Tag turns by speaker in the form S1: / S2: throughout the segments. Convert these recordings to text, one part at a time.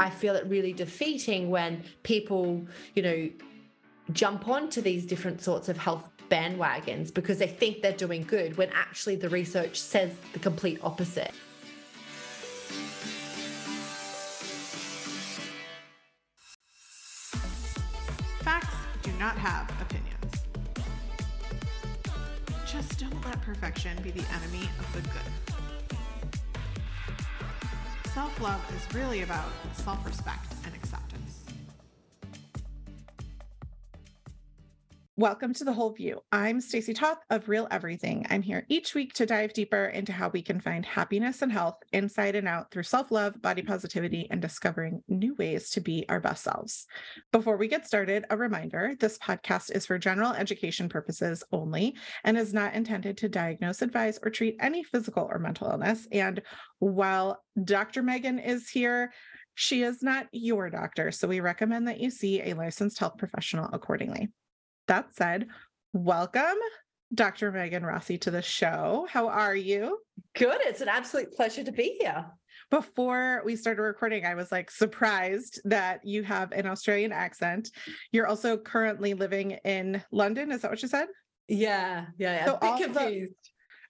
S1: I feel it really defeating when people, you know, jump onto these different sorts of health bandwagons because they think they're doing good when actually the research says the complete opposite.
S2: Facts do not have opinions. Just don't let perfection be the Self love is really about self respect Welcome to The Whole View. I'm Stacy Toth of Real Everything. I'm here each week to dive deeper into how we can find happiness and health inside and out through self love, body positivity, and discovering new ways to be our best selves. Before we get started, a reminder this podcast is for general education purposes only and is not intended to diagnose, advise, or treat any physical or mental illness. And while Dr. Megan is here, she is not your doctor, so we recommend that you see a licensed health professional accordingly. That said, welcome, Dr. Megan Rossi, to the show. How are you?
S1: Good. It's an absolute pleasure to be here.
S2: Before we started recording, I was like surprised that you have an Australian accent. You're also currently living in London. Is that what you said?
S1: Yeah, yeah, yeah. So a bit confused.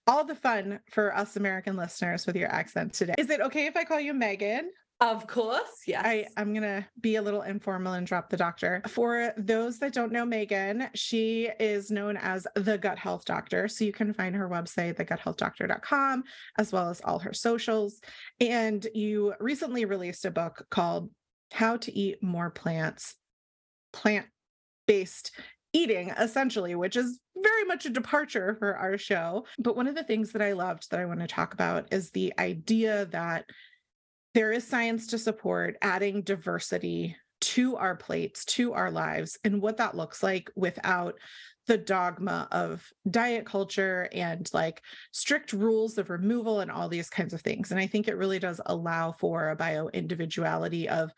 S2: The, all the fun for us American listeners with your accent today. Is it okay if I call you Megan?
S1: Of course, yes.
S2: I, I'm going to be a little informal and drop the doctor. For those that don't know Megan, she is known as the Gut Health Doctor. So you can find her website, theguthealthdoctor.com, as well as all her socials. And you recently released a book called How to Eat More Plants, Plant Based eating essentially which is very much a departure for our show but one of the things that i loved that i want to talk about is the idea that there is science to support adding diversity to our plates, to our lives, and what that looks like without the dogma of diet culture and like strict rules of removal and all these kinds of things. And I think it really does allow for a bio individuality of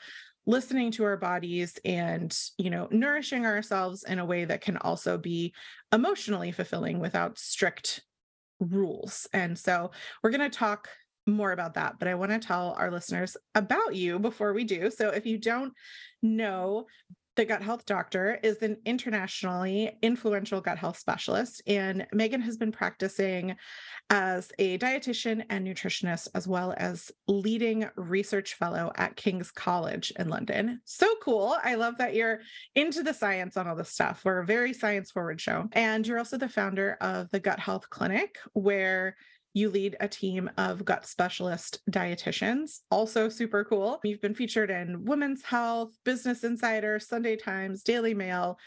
S2: listening to our bodies and you know nourishing ourselves in a way that can also be emotionally fulfilling without strict rules and so we're going to talk more about that, but I want to tell our listeners about you before we do. So if you don't know, the gut health doctor is an internationally influential gut health specialist. And Megan has been practicing as a dietitian and nutritionist, as well as leading research fellow at King's College in London. So cool. I love that you're into the science on all this stuff. We're a very science forward show. And you're also the founder of the Gut Health Clinic, where you lead a team of gut specialist dietitians, also super cool. You've been featured in Women's Health, Business Insider, Sunday Times, Daily Mail,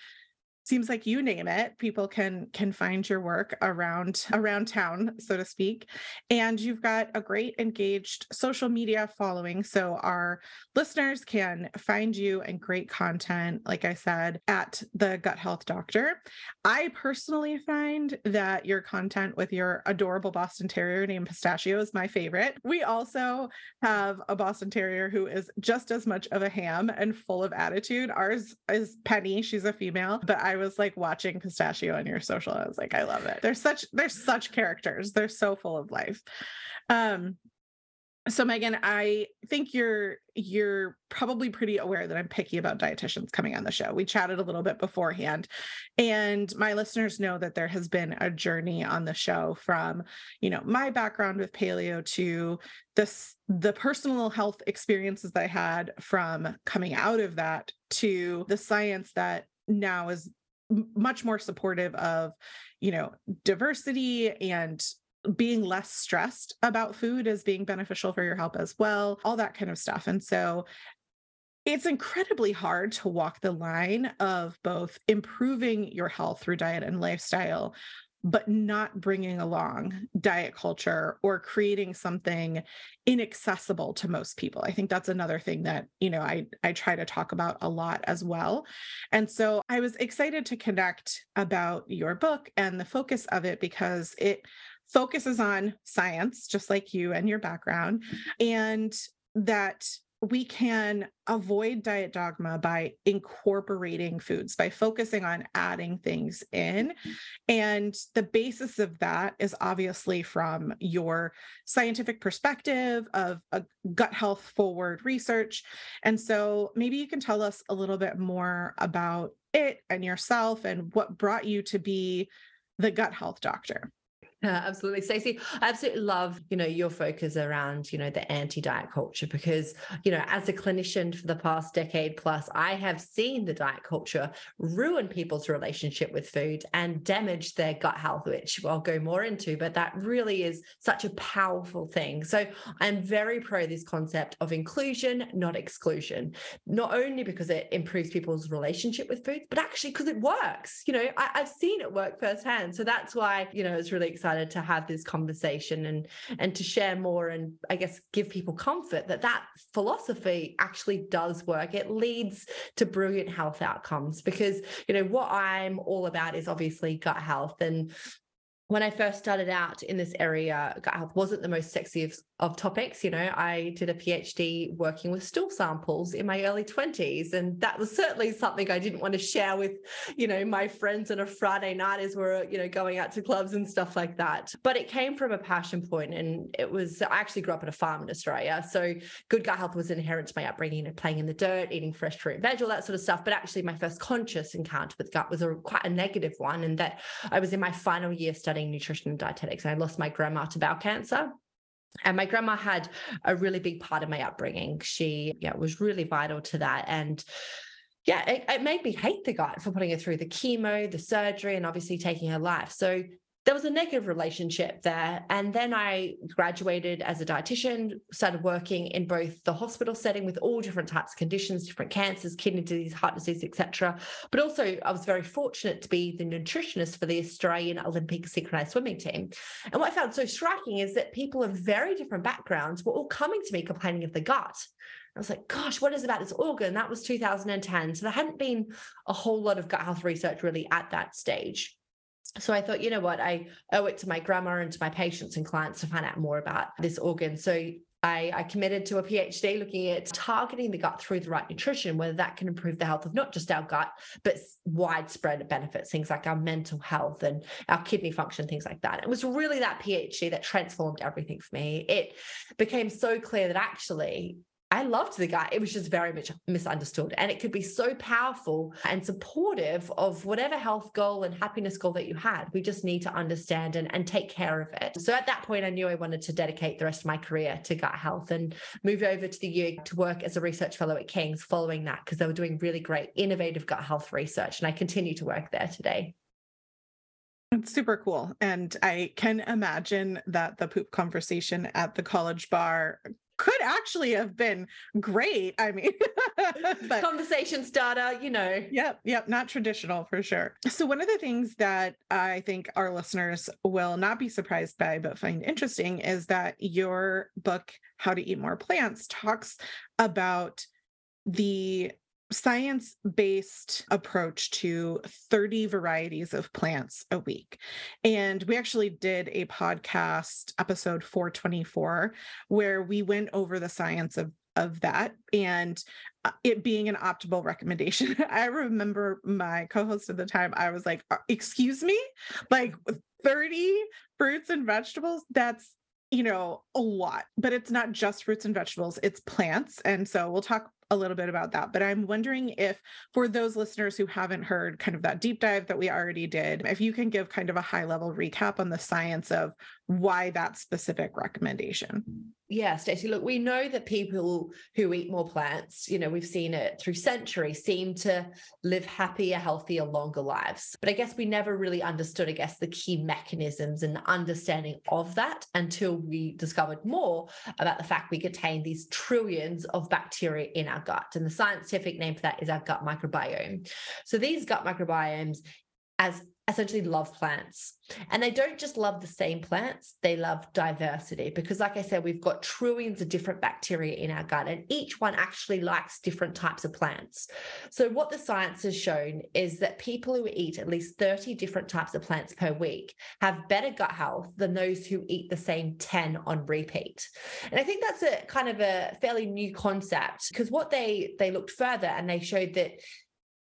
S2: seems like you name it people can can find your work around around town so to speak. And you've got a great engaged social media following so our listeners can find you and great content like i said at the gut health doctor. I personally find that your content with your adorable boston terrier named pistachio is my favorite. We also have a boston terrier who is just as much of a ham and full of attitude. Ours is penny she's a female but i I was like watching Pistachio on your social. I was like, I love it. They're such they're such characters. They're so full of life. Um so Megan, I think you're you're probably pretty aware that I'm picky about dietitians coming on the show. We chatted a little bit beforehand, and my listeners know that there has been a journey on the show from, you know, my background with paleo to this the personal health experiences that I had from coming out of that to the science that now is much more supportive of you know diversity and being less stressed about food as being beneficial for your health as well all that kind of stuff. And so it's incredibly hard to walk the line of both improving your health through diet and lifestyle but not bringing along diet culture or creating something inaccessible to most people. I think that's another thing that, you know, I I try to talk about a lot as well. And so I was excited to connect about your book and the focus of it because it focuses on science just like you and your background and that we can avoid diet dogma by incorporating foods, by focusing on adding things in. And the basis of that is obviously from your scientific perspective of a gut health forward research. And so maybe you can tell us a little bit more about it and yourself and what brought you to be the gut health doctor.
S1: Yeah, absolutely. Stacy, I absolutely love, you know, your focus around, you know, the anti-diet culture because, you know, as a clinician for the past decade plus, I have seen the diet culture ruin people's relationship with food and damage their gut health, which I'll go more into, but that really is such a powerful thing. So I'm very pro this concept of inclusion, not exclusion, not only because it improves people's relationship with food, but actually because it works. You know, I, I've seen it work firsthand. So that's why, you know, it's really exciting to have this conversation and and to share more and I guess give people comfort that that philosophy actually does work. It leads to brilliant health outcomes because you know what I'm all about is obviously gut health and when I first started out in this area, gut health wasn't the most sexy of, of, topics. You know, I did a PhD working with stool samples in my early 20s. And that was certainly something I didn't want to share with, you know, my friends on a Friday night as we're, you know, going out to clubs and stuff like that. But it came from a passion point And it was, I actually grew up on a farm in Australia. So good gut health was inherent to my upbringing, and playing in the dirt, eating fresh fruit and veg, all that sort of stuff. But actually, my first conscious encounter with gut was a quite a negative one. And that I was in my final year studying studying nutrition and dietetics. I lost my grandma to bowel cancer. And my grandma had a really big part of my upbringing. She yeah, was really vital to that. And yeah, it, it made me hate the gut for putting her through the chemo, the surgery, and obviously taking her life. So there was a negative relationship there. And then I graduated as a dietitian, started working in both the hospital setting with all different types of conditions, different cancers, kidney disease, heart disease, etc. But also, I was very fortunate to be the nutritionist for the Australian Olympic synchronized swimming team. And what I found so striking is that people of very different backgrounds were all coming to me complaining of the gut. I was like, gosh, what is about this organ? That was 2010. So there hadn't been a whole lot of gut health research really at that stage so I thought, you know what, I owe it to my grandma and to my patients and clients to find out more about this organ. So I, I, committed to a PhD looking at targeting the gut through the right nutrition, whether that can improve the health of not just our gut, but widespread benefits, things like our mental health and our kidney function, things like that. It was really that PhD that transformed everything for me. It became so clear that actually I loved the guy. It was just very much misunderstood. And it could be so powerful and supportive of whatever health goal and happiness goal that you had. We just need to understand and, and take care of it. So at that point, I knew I wanted to dedicate the rest of my career to gut health and move over to the UK to work as a research fellow at King's following that, because they were doing really great, innovative gut health research. And I continue to work there today.
S2: It's super cool. And I can imagine that the poop conversation at the college bar could actually have been great. I mean,
S1: but conversation starter, you know.
S2: Yep, yep, not traditional for sure. So, one of the things that I think our listeners will not be surprised by, but find interesting is that your book, How to Eat More Plants, talks about the science based approach to 30 varieties of plants a week. And we actually did a podcast, episode 424, where we went over the science of of that and uh, it being an optimal recommendation. I remember my co-host at the time, I was like, uh, excuse me, like 30 fruits and vegetables, that's you know, a lot, but it's not just fruits and vegetables, it's plants. And so we'll talk a little bit about that. But I'm wondering if, for those listeners who haven't heard kind of that deep dive that we already did, if you can give kind of a high level recap on the science of why that specific recommendation.
S1: Yeah, Stacy, look, we know that people who eat more plants, you know, we've seen it through centuries, seem to live happier, healthier, longer lives. But I guess we never really understood, I guess, the key mechanisms and understanding of that until we discovered more about the fact we contain these trillions of bacteria in our gut. And the scientific name for that is our gut microbiome. So these gut microbiomes, as essentially love plants. And they don't just love the same plants, they love diversity because, like I said, we've got trillions of different bacteria in our gut, and each one actually likes different types of plants. So, what the science has shown is that people who eat at least 30 different types of plants per week have better gut health than those who eat the same 10 on repeat. And I think that's a kind of a fairly new concept because what they they looked further and they showed that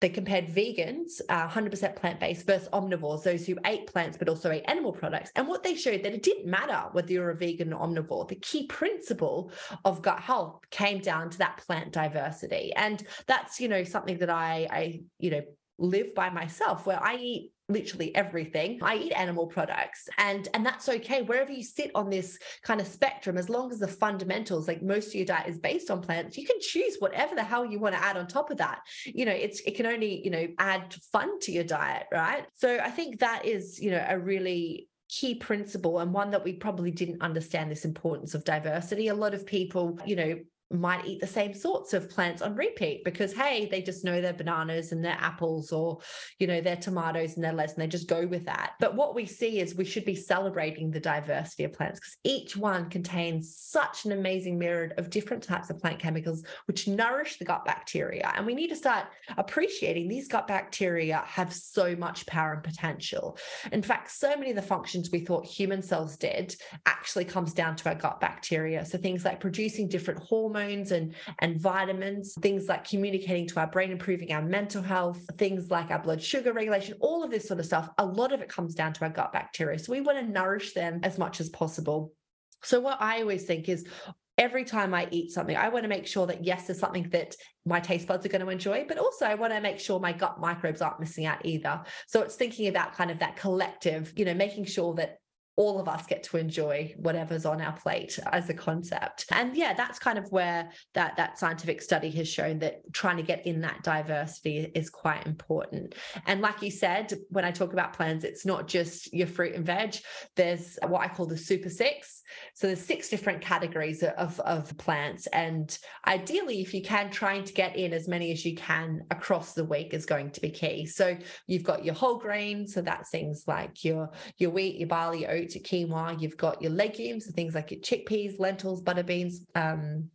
S1: they compared vegans, uh, 100% plant based, versus omnivores, those who ate plants but also ate animal products. And what they showed that it didn't matter whether you're a vegan or omnivore. The key principle of gut health came down to that plant diversity, and that's you know something that I, I you know live by myself where I eat literally everything. I eat animal products and and that's okay wherever you sit on this kind of spectrum as long as the fundamentals like most of your diet is based on plants you can choose whatever the hell you want to add on top of that. You know it's it can only you know add fun to your diet, right? So I think that is you know a really key principle and one that we probably didn't understand this importance of diversity. A lot of people, you know, might eat the same sorts of plants on repeat because hey they just know their bananas and their apples or you know their tomatoes and their lettuce and they just go with that. But what we see is we should be celebrating the diversity of plants because each one contains such an amazing myriad of different types of plant chemicals which nourish the gut bacteria. And we need to start appreciating these gut bacteria have so much power and potential. In fact so many of the functions we thought human cells did actually comes down to our gut bacteria. So things like producing different hormones hormones and, and vitamins, things like communicating to our brain, improving our mental health, things like our blood sugar regulation, all of this sort of stuff. A lot of it comes down to our gut bacteria. So we want to nourish them as much as possible. So, what I always think is every time I eat something, I want to make sure that yes, there's something that my taste buds are going to enjoy, but also I want to make sure my gut microbes aren't missing out either. So it's thinking about kind of that collective, you know, making sure that all of us get to enjoy whatever's on our plate as a concept. And yeah that's kind of where that that scientific study has shown that trying to get in that diversity is quite important. And like you said when i talk about plans it's not just your fruit and veg. There's what i call the super six. So there's six different categories of, of plants. And ideally if you can trying to get in as many as you can across the week is going to be key. So you've got your whole grain. So that's things like your your wheat your barley your oats your quinoa, you've got your legumes, things like your chickpeas, lentils, butter beans, um,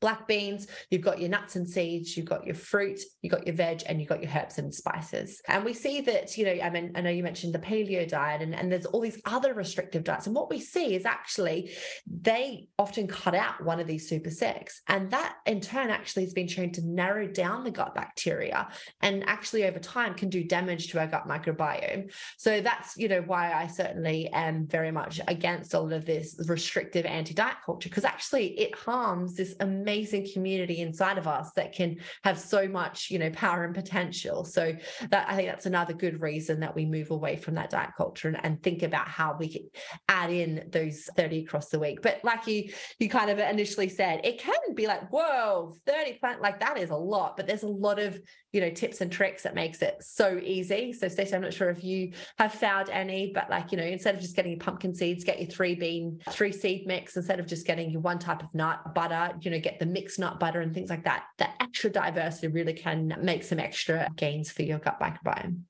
S1: black beans, you've got your nuts and seeds, you've got your fruit, you've got your veg, and you've got your herbs and spices. And we see that, you know, I mean, I know you mentioned the paleo diet and, and there's all these other restrictive diets. And what we see is actually they often cut out one of these super six. And that in turn actually has been shown to narrow down the gut bacteria and actually over time can do damage to our gut microbiome. So that's, you know, why I certainly am very much against all of this restrictive anti-diet culture, because actually it harms this amazing amazing community inside of us that can have so much, you know, power and potential. So that I think that's another good reason that we move away from that diet culture and, and think about how we can add in those 30 across the week. But like you, you kind of initially said, it can be like, whoa, 30 plant, like that is a lot, but there's a lot of, you know, tips and tricks that makes it so easy. So Stacy, I'm not sure if you have found any, but like, you know, instead of just getting pumpkin seeds, get your three bean, three seed mix, instead of just getting your one type of nut butter, you know, get the mixed nut butter and things like that, that extra diversity really can make some extra gains for your gut microbiome.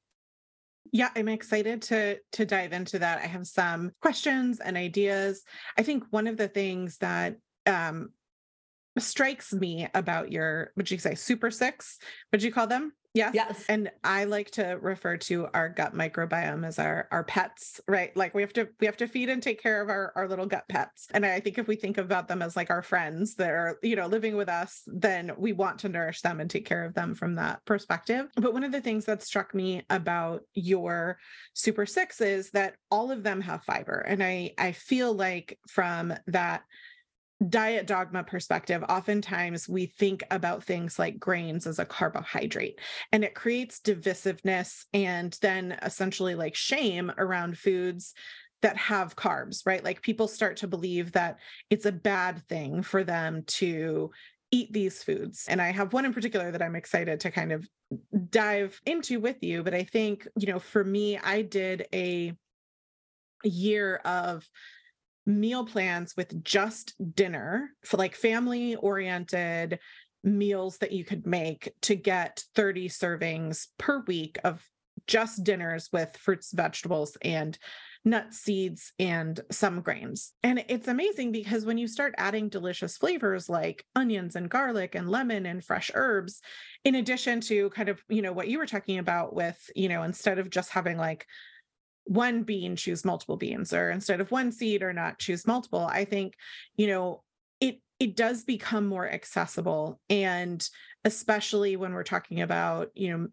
S2: Yeah, I'm excited to to dive into that. I have some questions and ideas. I think one of the things that um strikes me about your would you say super six? What Would you call them? Yes.
S1: Yes.
S2: And I like to refer to our gut microbiome as our our pets, right? Like we have to we have to feed and take care of our our little gut pets. And I think if we think about them as like our friends that are, you know, living with us, then we want to nourish them and take care of them from that perspective. But one of the things that struck me about your super 6 is that all of them have fiber. And I I feel like from that diet dogma perspective, oftentimes we think about things like grains as a carbohydrate, and it creates divisiveness and then essentially like shame around foods that have carbs, right? Like people start to believe that it's a bad thing for them to eat these foods. And I have one in particular that I'm excited to kind of dive into with you. But I think, you know, for me, I did a year of meal plans with just dinner for like family oriented meals that you could make to get 30 servings per week of just dinners with fruits, vegetables, and nuts, seeds, and some grains. And it's amazing because when you start adding delicious flavors like onions and garlic and lemon and fresh herbs, in addition to kind of, you know, what you were talking about with, you know, instead of just having like one bean, choose multiple beans, or instead of one seed or not, choose multiple, I think, you know, it it does become more accessible. And especially when we're talking about you know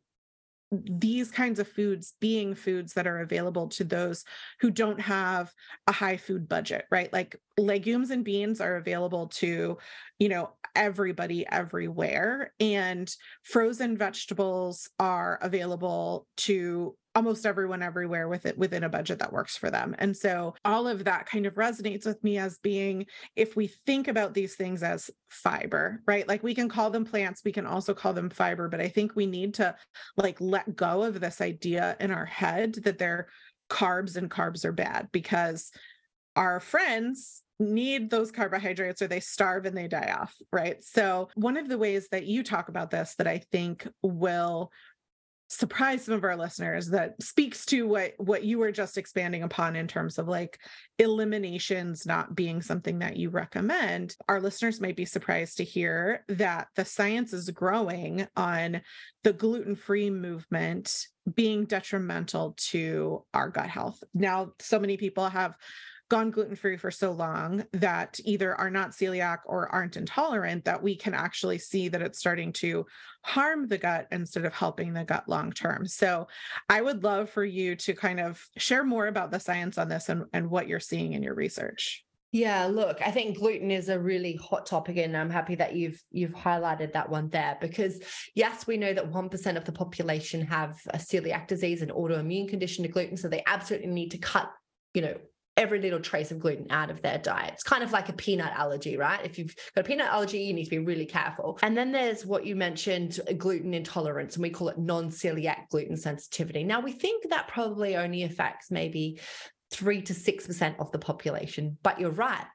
S2: these kinds of foods being foods that are available to those who don't have a high food budget right? Like legumes and beans are available to you know everybody everywhere. And frozen vegetables are available to almost everyone everywhere with it within a budget that works for them. And so all of that kind of resonates with me as being if we think about these things as fiber, right? Like we can call them plants, we can also call them fiber, but I think we need to like let go of this idea in our head that they're carbs and carbs are bad because our friends need those carbohydrates or they starve and they die off, right? So, one of the ways that you talk about this that I think will surprise some of our listeners that speaks to what what you were just expanding upon in terms of like eliminations not being something that you recommend. Our listeners might be surprised to hear that the science is growing on the gluten-free movement being detrimental to our gut health. Now so many people have gone gluten free for so long that either are not celiac or aren't intolerant that we can actually see that it's starting to harm the gut instead of helping the gut long term. So I would love for you to kind of share more about the science on this and, and what you're seeing in your research.
S1: Yeah, look, I think gluten is a really hot topic and I'm happy that you've you've highlighted that one there because yes, we know that 1% of the population have a celiac disease and autoimmune condition to gluten so they absolutely need to cut, you know, every little trace of gluten out of their diet. It's kind of like a peanut allergy, right? If you've got a peanut allergy, you need to be really careful. And then there's what you mentioned gluten intolerance, and we call it non celiac gluten sensitivity. Now, we think that probably only affects maybe three to 6% of the population, but you're right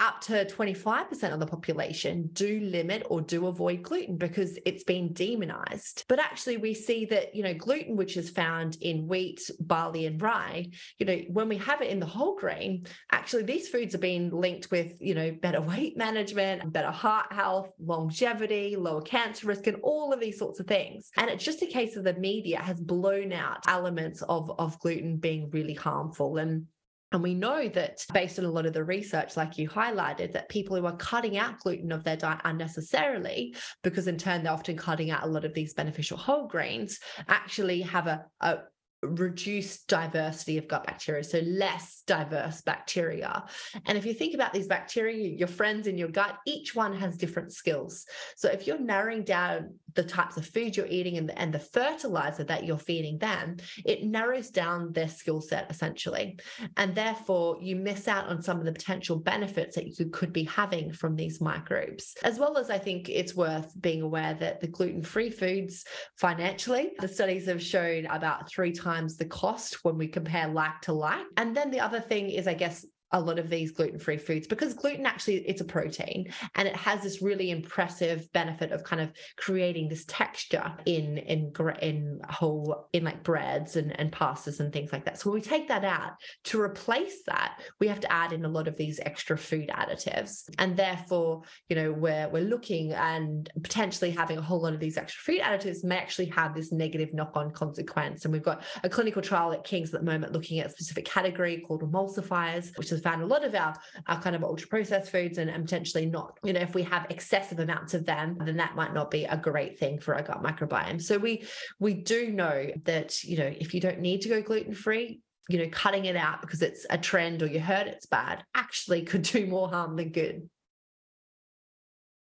S1: up to 25% of the population do limit or do avoid gluten because it's been demonized. But actually, we see that, you know, gluten, which is found in wheat, barley, and rye, you know, when we have it in the whole grain, actually, these foods are being linked with, you know, better weight management, better heart health, longevity, lower cancer risk, and all of these sorts of things. And it's just a case of the media has blown out elements of, of gluten being really harmful. And and we know that based on a lot of the research, like you highlighted, that people who are cutting out gluten of their diet unnecessarily, because in turn they're often cutting out a lot of these beneficial whole grains, actually have a, a reduced diversity of gut bacteria, so less diverse bacteria. And if you think about these bacteria, your friends in your gut, each one has different skills. So if you're narrowing down the types of food you're eating and the, and the fertilizer that you're feeding them, it narrows down their skill set essentially. And therefore, you miss out on some of the potential benefits that you could be having from these microbes. As well as I think it's worth being aware that the gluten free foods financially, the studies have shown about three times the cost when we compare like to like. And then the other thing is, I guess, a lot of these gluten-free foods because gluten actually it's a protein and it has this really impressive benefit of kind of creating this texture in in in whole in like breads and, and pastas and things like that. So when we take that out to replace that we have to add in a lot of these extra food additives. And therefore you know we're we're looking and potentially having a whole lot of these extra food additives may actually have this negative knock-on consequence. And we've got a clinical trial at king's at the moment looking at a specific category called emulsifiers which is found a lot of our, our kind of ultra processed foods and, and potentially not. You know, if we have excessive amounts of them, then that might not be a great thing for our gut microbiome. So we we do know that, you know, if you don't need to go gluten-free, you know, cutting it out because it's a trend or you heard it's bad actually could do more harm than good.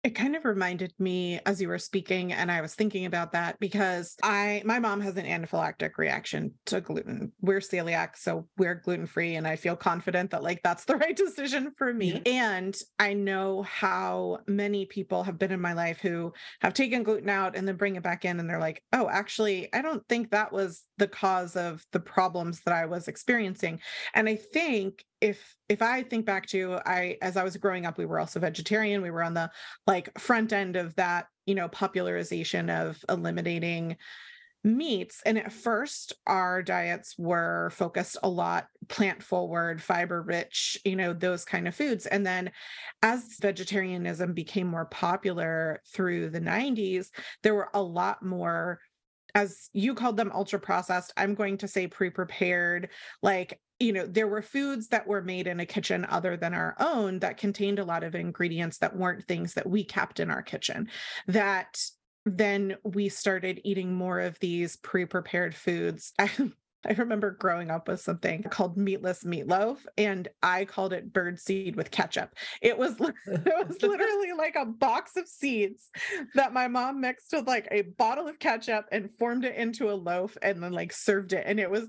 S2: It kind of reminded me as you were speaking, and I was thinking about that because I my mom has an anaphylactic reaction to gluten. We're celiac, so we're gluten free, and I feel confident that like that's the right decision for me. Yeah. And I know how many people have been in my life who have taken gluten out and then bring it back in, and they're like, "Oh, actually, I don't think that was the cause of the problems that I was experiencing." And I think if if i think back to i as i was growing up we were also vegetarian we were on the like front end of that you know popularization of eliminating meats. And at first, our diets were focused a lot plant forward, fiber rich, you know, those kind of foods. And then as vegetarianism became more popular through the 90s, there were a lot more as you called them ultra processed i'm going to say pre-prepared like you know there were foods that were made in a kitchen other than our own that contained a lot of ingredients that weren't things that we kept in our kitchen that then we started eating more of these pre-prepared foods. I, remember growing up with something called meatless meatloaf, and I called it bird seed with ketchup. It was it was literally like a box of seeds that my mom mixed with like a bottle of ketchup and formed it into a loaf and then like served it. And it was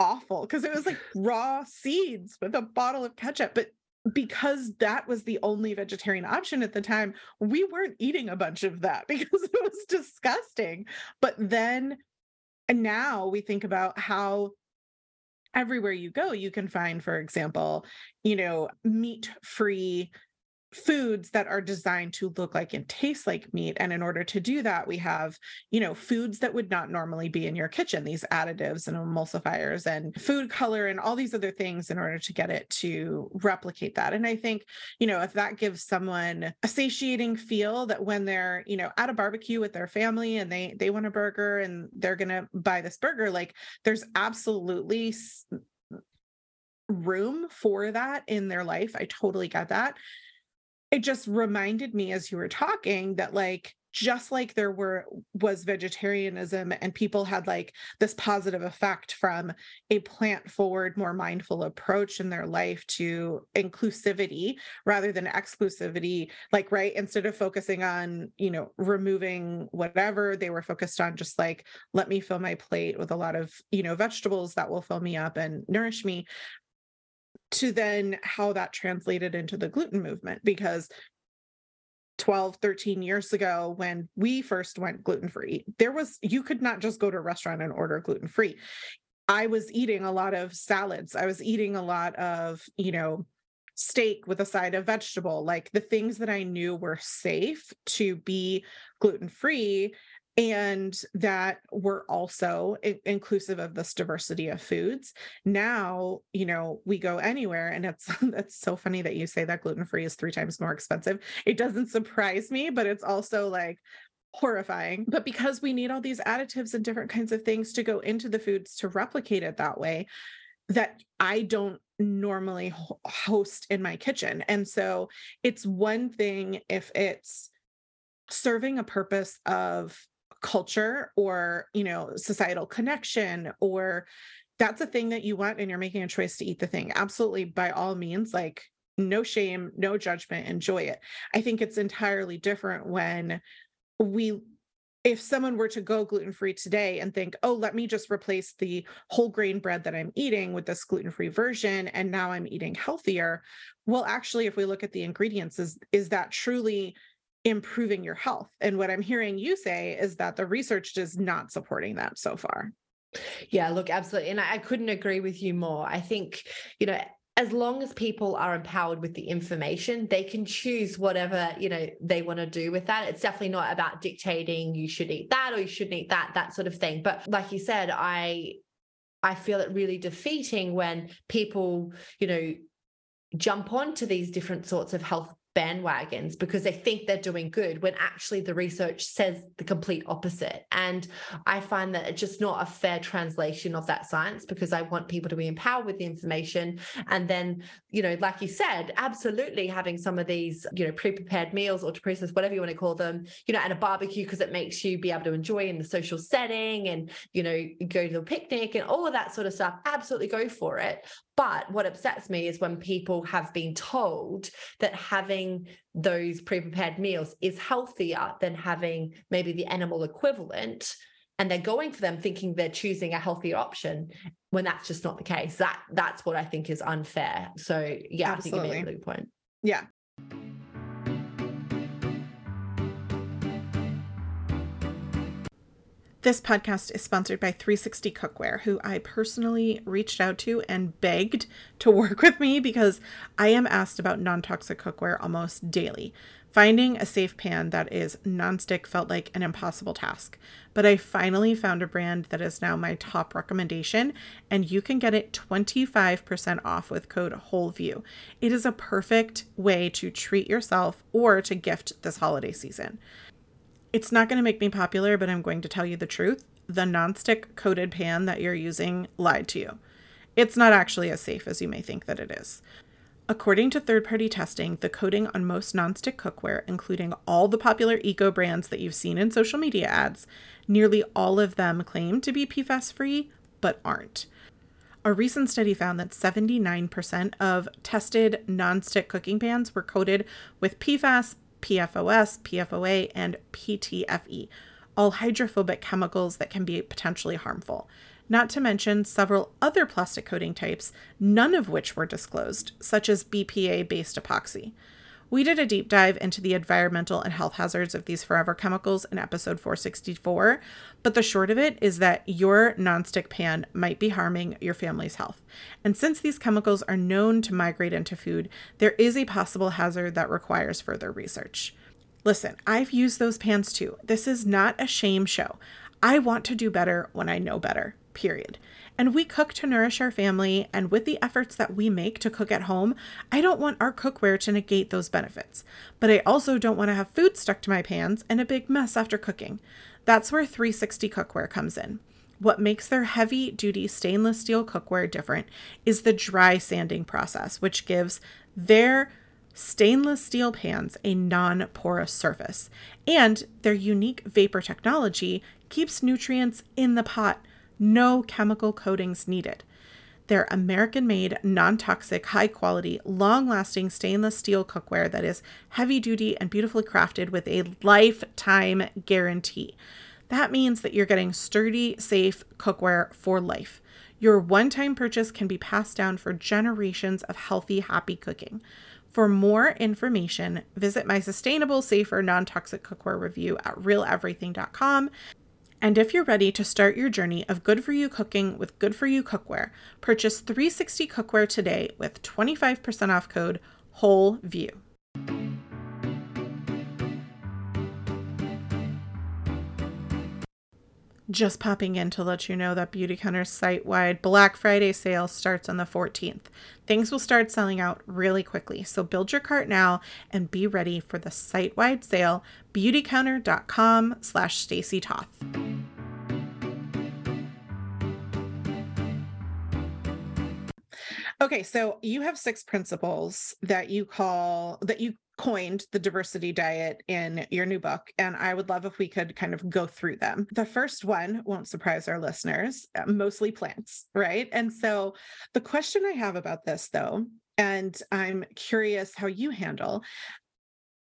S2: awful because it was like raw seeds with a bottle of ketchup. But because that was the only vegetarian option at the time, we weren't eating a bunch of that because it was disgusting. But then and now we think about how everywhere you go, you can find, for example, you know, meat free foods that are designed to look like and taste like meat and in order to do that we have you know foods that would not normally be in your kitchen these additives and emulsifiers and food color and all these other things in order to get it to replicate that and i think you know if that gives someone a satiating feel that when they're you know at a barbecue with their family and they they want a burger and they're going to buy this burger like there's absolutely room for that in their life. I totally get that it just reminded me as you were talking that like just like there were was vegetarianism and people had like this positive effect from a plant forward more mindful approach in their life to inclusivity rather than exclusivity like right instead of focusing on you know removing whatever they were focused on just like let me fill my plate with a lot of you know vegetables that will fill me up and nourish me to then how that translated into the gluten movement because 12 13 years ago when we first went gluten free there was you could not just go to a restaurant and order gluten free i was eating a lot of salads. I was eating a lot of you know steak with a side of vegetable. Like the things that i knew were safe to be gluten free and that we're also inclusive of this diversity of foods. Now you know we go anywhere and it's that's so funny that you say that gluten free is three times more expensive. It doesn't surprise me but it's also like horrifying. But because we need all these additives and different kinds of things to go into the foods to replicate it that way that I don't normally host in my kitchen. And so it's one thing if it's serving a purpose of culture or you know societal connection or that's a thing that you want and you're making a choice to eat the thing. Absolutely by all means like no shame no judgment enjoy it. I think it's entirely different when we if someone were to go gluten free today and think oh let me just replace the whole grain bread that i'm eating with this gluten free version and now i'm eating healthier well actually if we look at the ingredients is is that truly improving your health. And what I'm hearing you say is that the research is not supporting that so far.
S1: Yeah, look, absolutely. And I couldn't agree with you more. I think, you know, as long as people are empowered with the information they can choose whatever you know they want to do with that it's definitely not about dictating you should eat that or you shouldn't eat that that sort of thing but like you said i i feel it really defeating when people you know jump onto these different sorts of health bandwagons because they think they're doing good when actually the research says the complete opposite. And I find that it's just not a fair translation of that science because I want people to be empowered with the information. And then, you know, like you said, absolutely having some of these, you know, pre-prepared meals or to process, whatever you want to call them, you know, at a barbecue because it makes you be able to enjoy in the social setting and, you know, go to a picnic and all of that sort of stuff. Absolutely go for it. But what upsets me is when people have been told that having those pre prepared meals is healthier than having maybe the animal equivalent. And they're going for them thinking they're choosing a healthier option when that's just not the case. That that's what I think is unfair. So yeah, Absolutely. I think you made a good point.
S2: Yeah. This podcast is sponsored by 360 Cookware, who I personally reached out to and begged to work with me because I am asked about non toxic cookware almost daily. Finding a safe pan that is nonstick felt like an impossible task, but I finally found a brand that is now my top recommendation, and you can get it 25% off with code WHOLEVIEW. It is a perfect way to treat yourself or to gift this holiday season. It's not going to make me popular, but I'm going to tell you the truth. The nonstick coated pan that you're using lied to you. It's not actually as safe as you may think that it is. According to third party testing, the coating on most nonstick cookware, including all the popular eco brands that you've seen in social media ads, nearly all of them claim to be PFAS free, but aren't. A recent study found that 79% of tested nonstick cooking pans were coated with PFAS, PFOS, PFOA, and PTFE, all hydrophobic chemicals that can be potentially harmful. Not to mention several other plastic coating types, none of which were disclosed, such as BPA based epoxy. We did a deep dive into the environmental and health hazards of these forever chemicals in episode 464, but the short of it is that your nonstick pan might be harming your family's health. And since these chemicals are known to migrate into food, there is a possible hazard that requires further research. Listen, I've used those pans too. This is not a shame show. I want to do better when I know better, period. And we cook to nourish our family, and with the efforts that we make to cook at home, I don't want our cookware to negate those benefits. But I also don't want to have food stuck to my pans and a big mess after cooking. That's where 360 Cookware comes in. What makes their heavy duty stainless steel cookware different is the dry sanding process, which gives their stainless steel pans a non porous surface. And their unique vapor technology keeps nutrients in the pot no chemical coatings needed. They're American made, non toxic, high quality, long lasting stainless steel cookware that is heavy duty and beautifully crafted with a lifetime guarantee. That means that you're getting sturdy, safe cookware for life. Your one time purchase can be passed down for generations of healthy, happy cooking. For more information, visit my sustainable, safer, non toxic cookware review at realeverything.com. And if you're ready to start your journey of good for you cooking with good for you cookware, purchase 360 cookware today with 25% off code Whole Just popping in to let you know that Beautycounter's site wide Black Friday sale starts on the 14th. Things will start selling out really quickly, so build your cart now and be ready for the site wide sale. Beautycounter.com slash Stacy Toth. Okay, so you have six principles that you call that you coined the diversity diet in your new book, and I would love if we could kind of go through them. The first one won't surprise our listeners, uh, mostly plants, right? And so the question I have about this, though, and I'm curious how you handle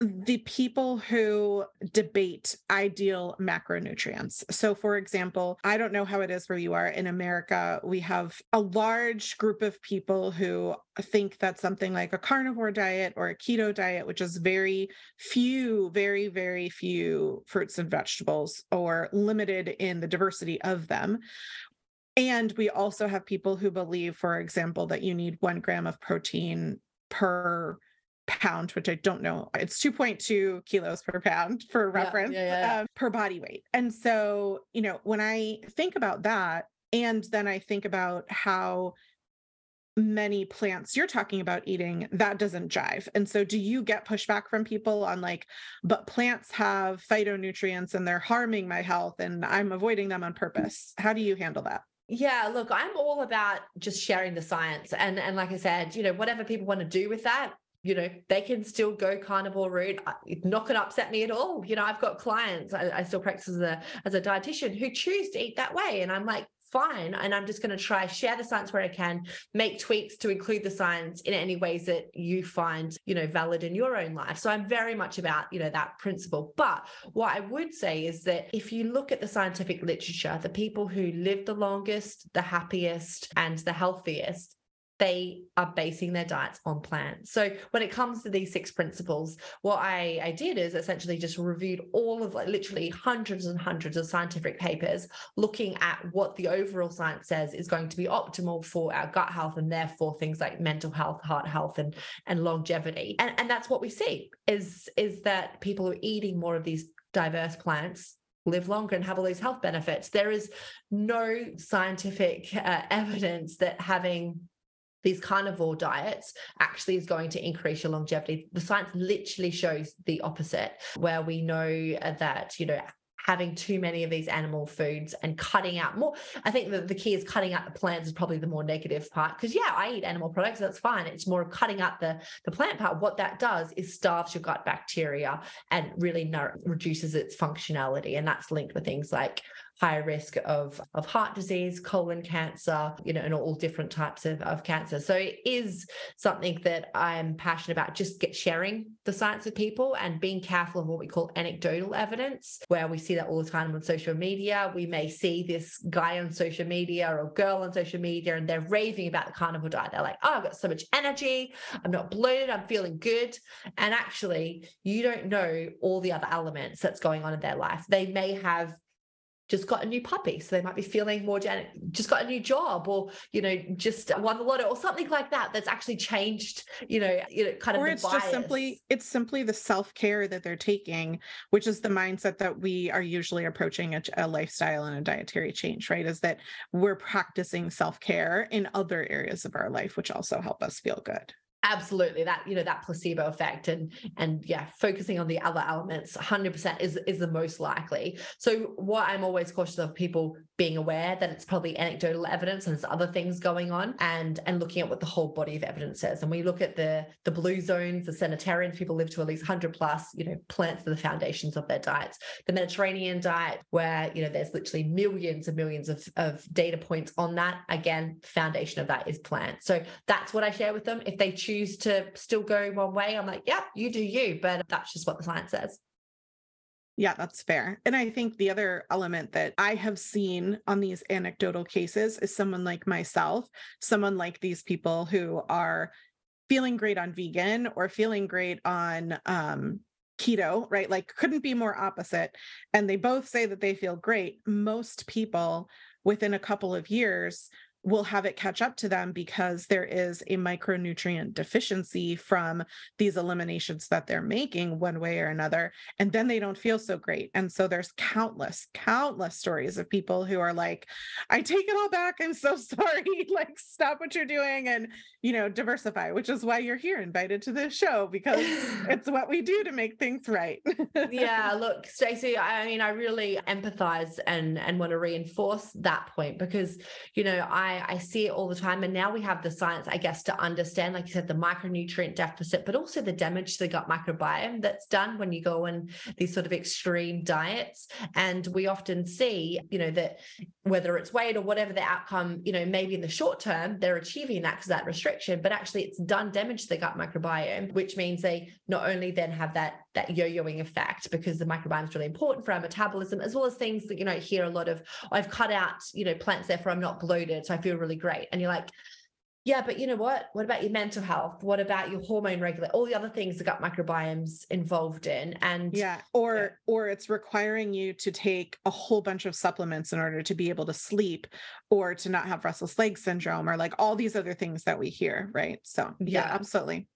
S2: the people who debate ideal macronutrients. So, for example, I don't know how it is where you are in America. We have a large group of people who think that something like a carnivore diet or a keto diet, which is very few, very, very few fruits and vegetables or limited in the diversity of them. And we also have people who believe, for example, that you need one gram of protein per pound, which I don't know. It's 2.2 kilos per pound for reference yeah, yeah, yeah. Um, per body weight. And so, you know, when I think about that, and then I think about how many plants you're talking about eating that doesn't jive and so do you get pushback from people on like but plants have phytonutrients and they're harming my health and i'm avoiding them on purpose how do you handle that
S1: yeah, look, I'm all about just sharing the science and and like I said, you know, whatever people want to do with that, you know, they can still go carnivore route. It's not going to upset me at all. You know, I've got clients, I, I still practice as a, as a dietitian who choose to eat that way. And I'm like, fine. And I'm just going to try share the science where I can, make tweaks to include the science in any ways that you find, you know, valid in your own life. So I'm very much about, you know, that principle. But what I would say is that if you look at the scientific literature, the people who live the longest, the happiest, and the healthiest they are basing their diets on plants. So when it comes to these six principles, what I, I did is essentially just reviewed all of like literally hundreds and hundreds of scientific papers looking at what the overall science says is going to be optimal for our gut health and therefore things like mental health, heart health, and, and longevity. And, and that's what we see is, is that people who are eating more of these diverse plants live longer and have all these health benefits. There is no scientific uh, evidence that having these carnivore diets actually is going to increase your longevity. The science literally shows the opposite, where we know uh, that, you know, having too many of these animal foods and cutting out more. I think that the key is cutting out the plants is probably the more negative part. Because yeah, I eat animal products, that's fine. It's more cutting out the, the plant part. What that does is starves your gut bacteria and really reduces its functionality. And that's linked with things like higher risk of, of heart disease, colon cancer, you know, and all different types of, of cancer. So it is something that I'm passionate about, just get sharing the science with people and being careful of what we call anecdotal evidence, where we see that all the time on social media. We may see this guy on social media or girl on social media and they're raving about the carnivore diet. They're like, oh, I've got so much energy. I'm not bloated. I'm feeling good. And actually, you don't know all the other elements that's going on in their life. They may have just got a new puppy so they might be feeling more gen- just got a new job or you know just won the lotto or something like that that's actually changed you know you know kind
S2: or
S1: of
S2: it's bias. just simply it's simply the self-care that they're taking which is the mindset that we are usually approaching a, a lifestyle and a dietary change right is that we're practicing self-care in other areas of our life which also help us feel good
S1: absolutely that you know that placebo effect and and yeah focusing on the other elements 100% is is the most likely. So what i'm always cautious of people being aware that it's probably anecdotal evidence and there's other things going on and and looking at what the whole body of evidence says and we look at the the blue zones the centenarians people live to at least 100 plus you know plants are the foundations of their diets the mediterranean diet where you know there's literally millions and millions of, of data points on that again foundation of that is plants so that's what i share with them if they choose to still go one way, I'm like, yeah, you do you. But that's just what the science says.
S2: Yeah, that's fair. And I think the other element that I have seen on these anecdotal cases is someone like myself, someone like these people who are feeling great on vegan or feeling great on um, keto, right? Like, couldn't be more opposite. And they both say that they feel great. Most people within a couple of years will have it catch up to them because there is a micronutrient deficiency from these eliminations that they're making one way or another and then they don't feel so great. And so there's countless countless stories of people who are like i take it all back. I'm so sorry. Like stop what you're doing and you know diversify which is why you're here invited to this show because it's what we do to make things right.
S1: Yeah look Stacy i mean i really empathize and and want to reinforce that point because you know i I, see it all the time. And now we have the science, I guess, to understand, like you said, the micronutrient deficit, but also the damage to the gut microbiome that's done when you go on these sort of extreme diets. And we often see, you know, that whether it's weight or whatever the outcome, you know, maybe in the short term, they're achieving that because that restriction, but actually it's done damage to the gut microbiome, which means they not only then have that that yo-yoing effect because the microbiome is really important for our metabolism, as well as things that, you know, hear a lot of, I've cut out, you know, plants, therefore I'm not bloated. So I feel really great. And you're like, yeah, but you know what? What about your mental health? What about your hormone regulate? All the other things the gut microbiome's involved in. And
S2: yeah, or yeah. or it's requiring you to take a whole bunch of supplements in order to be able to sleep or to not have restless leg syndrome or like all these other things that we hear, right? So yeah, yeah absolutely.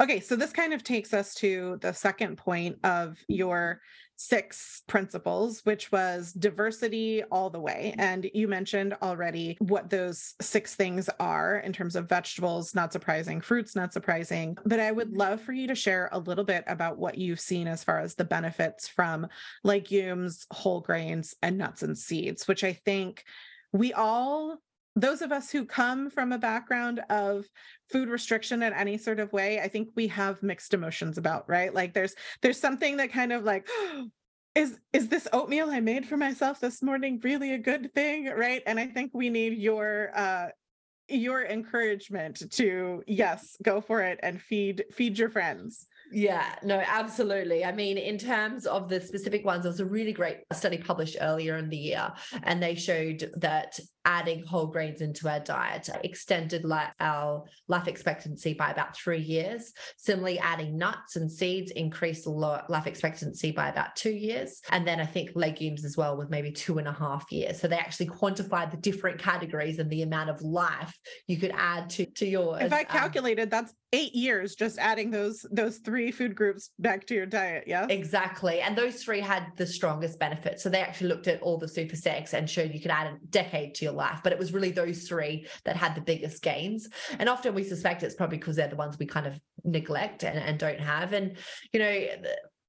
S2: Okay, so this kind of takes us to the second point of your six principles, which was diversity all the way. And you mentioned already what those six things are in terms of vegetables, not surprising, fruits, not surprising. But I would mm-hmm. love for you to share a little bit about what you've seen as far as the benefits from legumes, whole grains, and nuts and seeds, which I think we all those of us who come from a background of food restriction in any sort of way i think we have mixed emotions about right? Like there's there's something that kind of like is is this oatmeal i made for myself this morning really a good thing right? And i think we need your uh your encouragement to yes go for it and feed feed your friends
S1: Yeah, no, absolutely. I mean, in terms of the specific ones, there was a really great study published earlier in the year, and they showed that adding whole grains into our diet extended life, our life expectancy by about three years. Similarly, adding nuts and seeds increased life expectancy by about two years. And then I think legumes as well with maybe two and a half years. So they actually quantified the different categories and the amount of life you could add to, to yours.
S2: If I um, calculated, um, that's eight years just adding those those three food groups back to your diet yeah?
S1: Exactly and those three had the strongest benefits so they actually looked at all the super six and showed you could add a decade to your life but it was really those three that had the biggest gains and often we suspect it's probably because they're the ones we kind of neglect and, and don't have and you know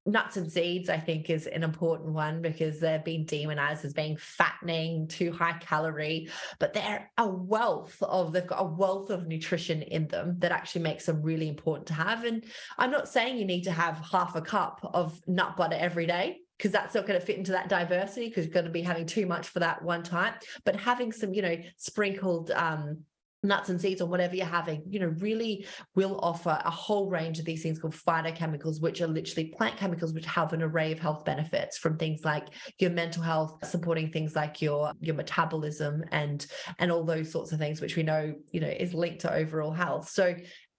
S1: nuts and seeds, I think, is an important one because they're being demonized as being fattening, too high calorie, but they're a wealth of, they've got a wealth of nutrition in them that actually makes them really important to have. And I'm not saying you need to have half a cup of nut butter every day because that's not going to fit into that diversity because you're going to be having too much for that one time. But having some, you know, sprinkled um, nuts and seeds or whatever you're having, you know, really will offer a whole range of these things called phytochemicals, which are literally plant chemicals which have an array of health benefits from things like your mental health, supporting things like your your metabolism and and all those sorts of things, which we know, you know, is linked to overall health. So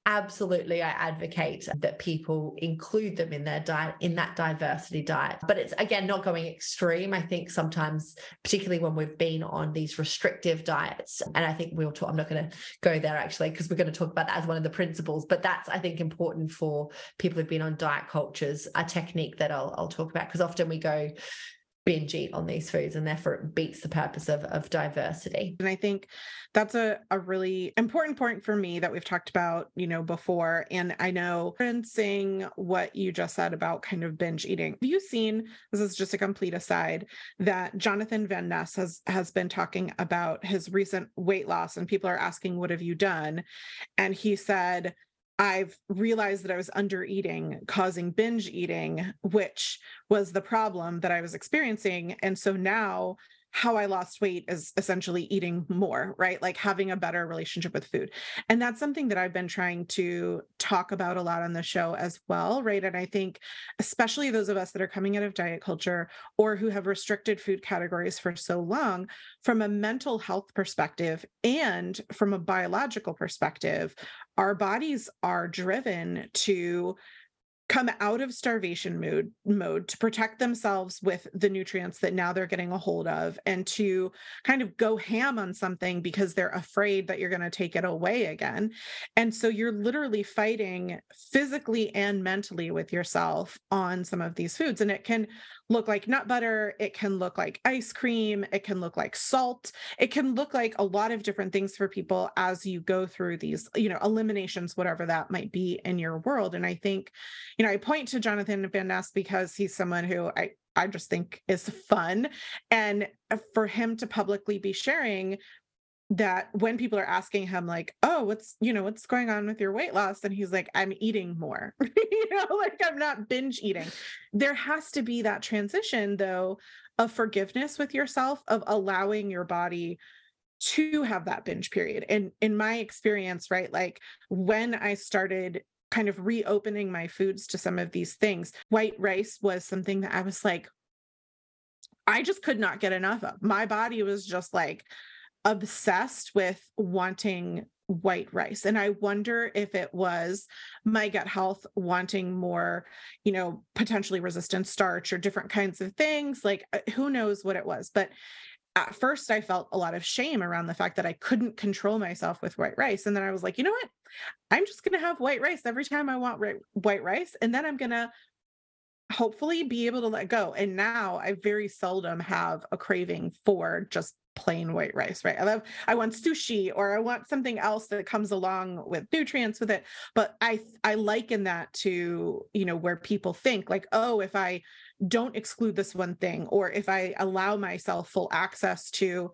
S1: absolutely i advocate that people include them in their diet in that diversity diet. But it's again not going extreme. I think sometimes particularly when we've been on these restrictive diets and i think we'll talk i'm not going to go there actually because we're going to talk about that as one of the principles but that's i think important for people who've been on diet cultures a technique that i'll, I'll talk about because often we go binge eat on these foods and therefore it beats the purpose of, of diversity.
S2: And i think that's a, a really important point for me that we've talked about you know before. And i know referencing what you just said about kind of binge eating have you seen this is just a complete aside that jonathan van ness has has been talking about his recent weight loss and people are asking what have you done? And he said I've realized that I was under eating, causing binge eating, which was the problem that I was experiencing. And so now how I lost weight is essentially eating more, right? Like having a better relationship with food. And that's something that I've been trying to talk about a lot on the show as well, right? And I think, especially those of us that are coming out of diet culture or who have restricted food categories for so long, from a mental health perspective and from a biological perspective, our bodies are driven to come out of starvation mode mode to protect themselves with the nutrients that now they're getting a hold of and to kind of go ham on something because they're afraid that you're going to take it away again. And so you're literally fighting physically and mentally with yourself on some of these foods. And it can look like nut butter, it can look like ice cream, it can look like salt, it can look like a lot of different things for people as you go through these, you know, eliminations, whatever that might be in your world. And I think, you know, I point to Jonathan Van Ness because he's someone who I I just think is fun. And uh, for him to publicly be sharing that when people are asking him like oh what's you know what's going on with your weight loss? and he's like i'm eating more. You know like i'm not binge eating. There has to be that transition though of forgiveness with yourself of allowing your body to have that binge period. And in my experience right like when i started kind of reopening my foods to some of these things white rice was something that i was like i just could not get enough of. My body was just like obsessed with wanting white rice. And i wonder if it was my gut health wanting more you know potentially resistant starch or different kinds of things like uh, who knows what it was. But at first i felt a lot of shame around the fact that i couldn't control myself with white rice. And then i was like you know what? I'm just going to have white rice every time i want white rice and then i'm going to hopefully be able to let go. And now i very seldom have a craving for just plain white rice, right? I love, I want sushi or I want something else that comes along with nutrients with it. But I, I liken that to, you know, where people think like, oh, if I don't exclude this one thing, or if I allow myself full access to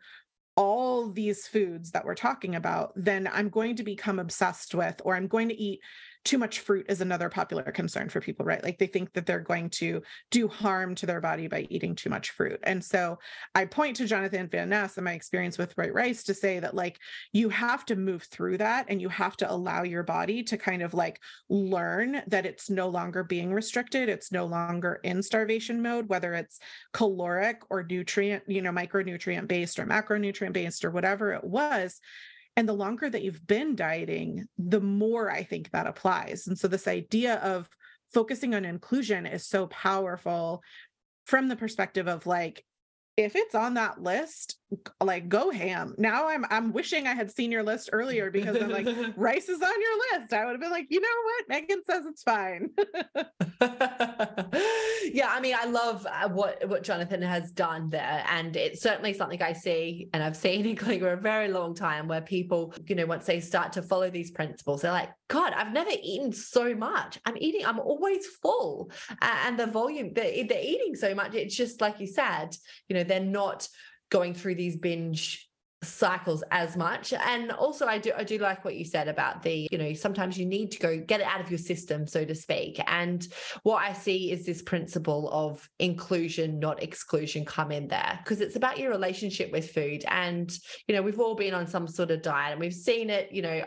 S2: all these foods that we're talking about, then I'm going to become obsessed with, or I'm going to eat too much fruit is another popular concern for people, right? Like they think that they're going to do harm to their body by eating too much fruit. And so I point to Jonathan Van Ness and my experience with white rice to say that like you have to move through that and you have to allow your body to kind of like learn that it's no longer being restricted, it's no longer in starvation mode, whether it's caloric or nutrient, you know, micronutrient based or macronutrient based or whatever it was and the longer that you've been dieting, the more I think that applies. And so, this idea of focusing on inclusion is so powerful from the perspective of like, if it's on that list, like go ham. Now I'm I'm wishing I had seen your list earlier because I'm like rice is on your list. I would have been like, you know what? Megan says it's fine.
S1: yeah, I mean, I love uh, what what Jonathan has done there, and it's certainly something I see, and I've seen in clinic for a very long time, where people, you know, once they start to follow these principles, they're like, God, I've never eaten so much. I'm eating, I'm always full, and the volume they're, they're eating so much. It's just like you said, you know, they're not going through these binge cycles as much. And also i do i do like what you said about the you know sometimes you need to go get it out of your system so to speak. And what i see is this principle of inclusion not exclusion come in there because it's about your relationship with food. And you know we've all been on some sort of diet and we've seen it you know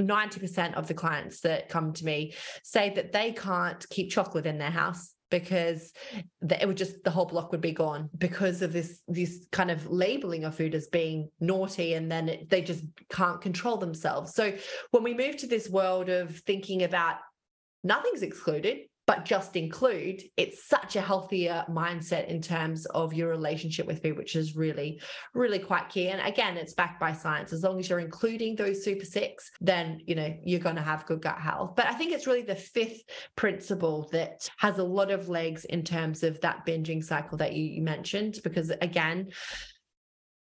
S1: 90% of the clients that come to me say that they can't keep chocolate in their house because the, it would just the whole block would be gone because of this this kind of labeling of food as being naughty and then it, they just can't control themselves. So when we move to this world of thinking about nothing's excluded but just include it's such a healthier mindset in terms of your relationship with food which is really really quite key. And again it's backed by science. As long as you're including those super six then you know you're going to have good gut health. But i think it's really the fifth principle that has a lot of legs in terms of that binging cycle that you, you mentioned because again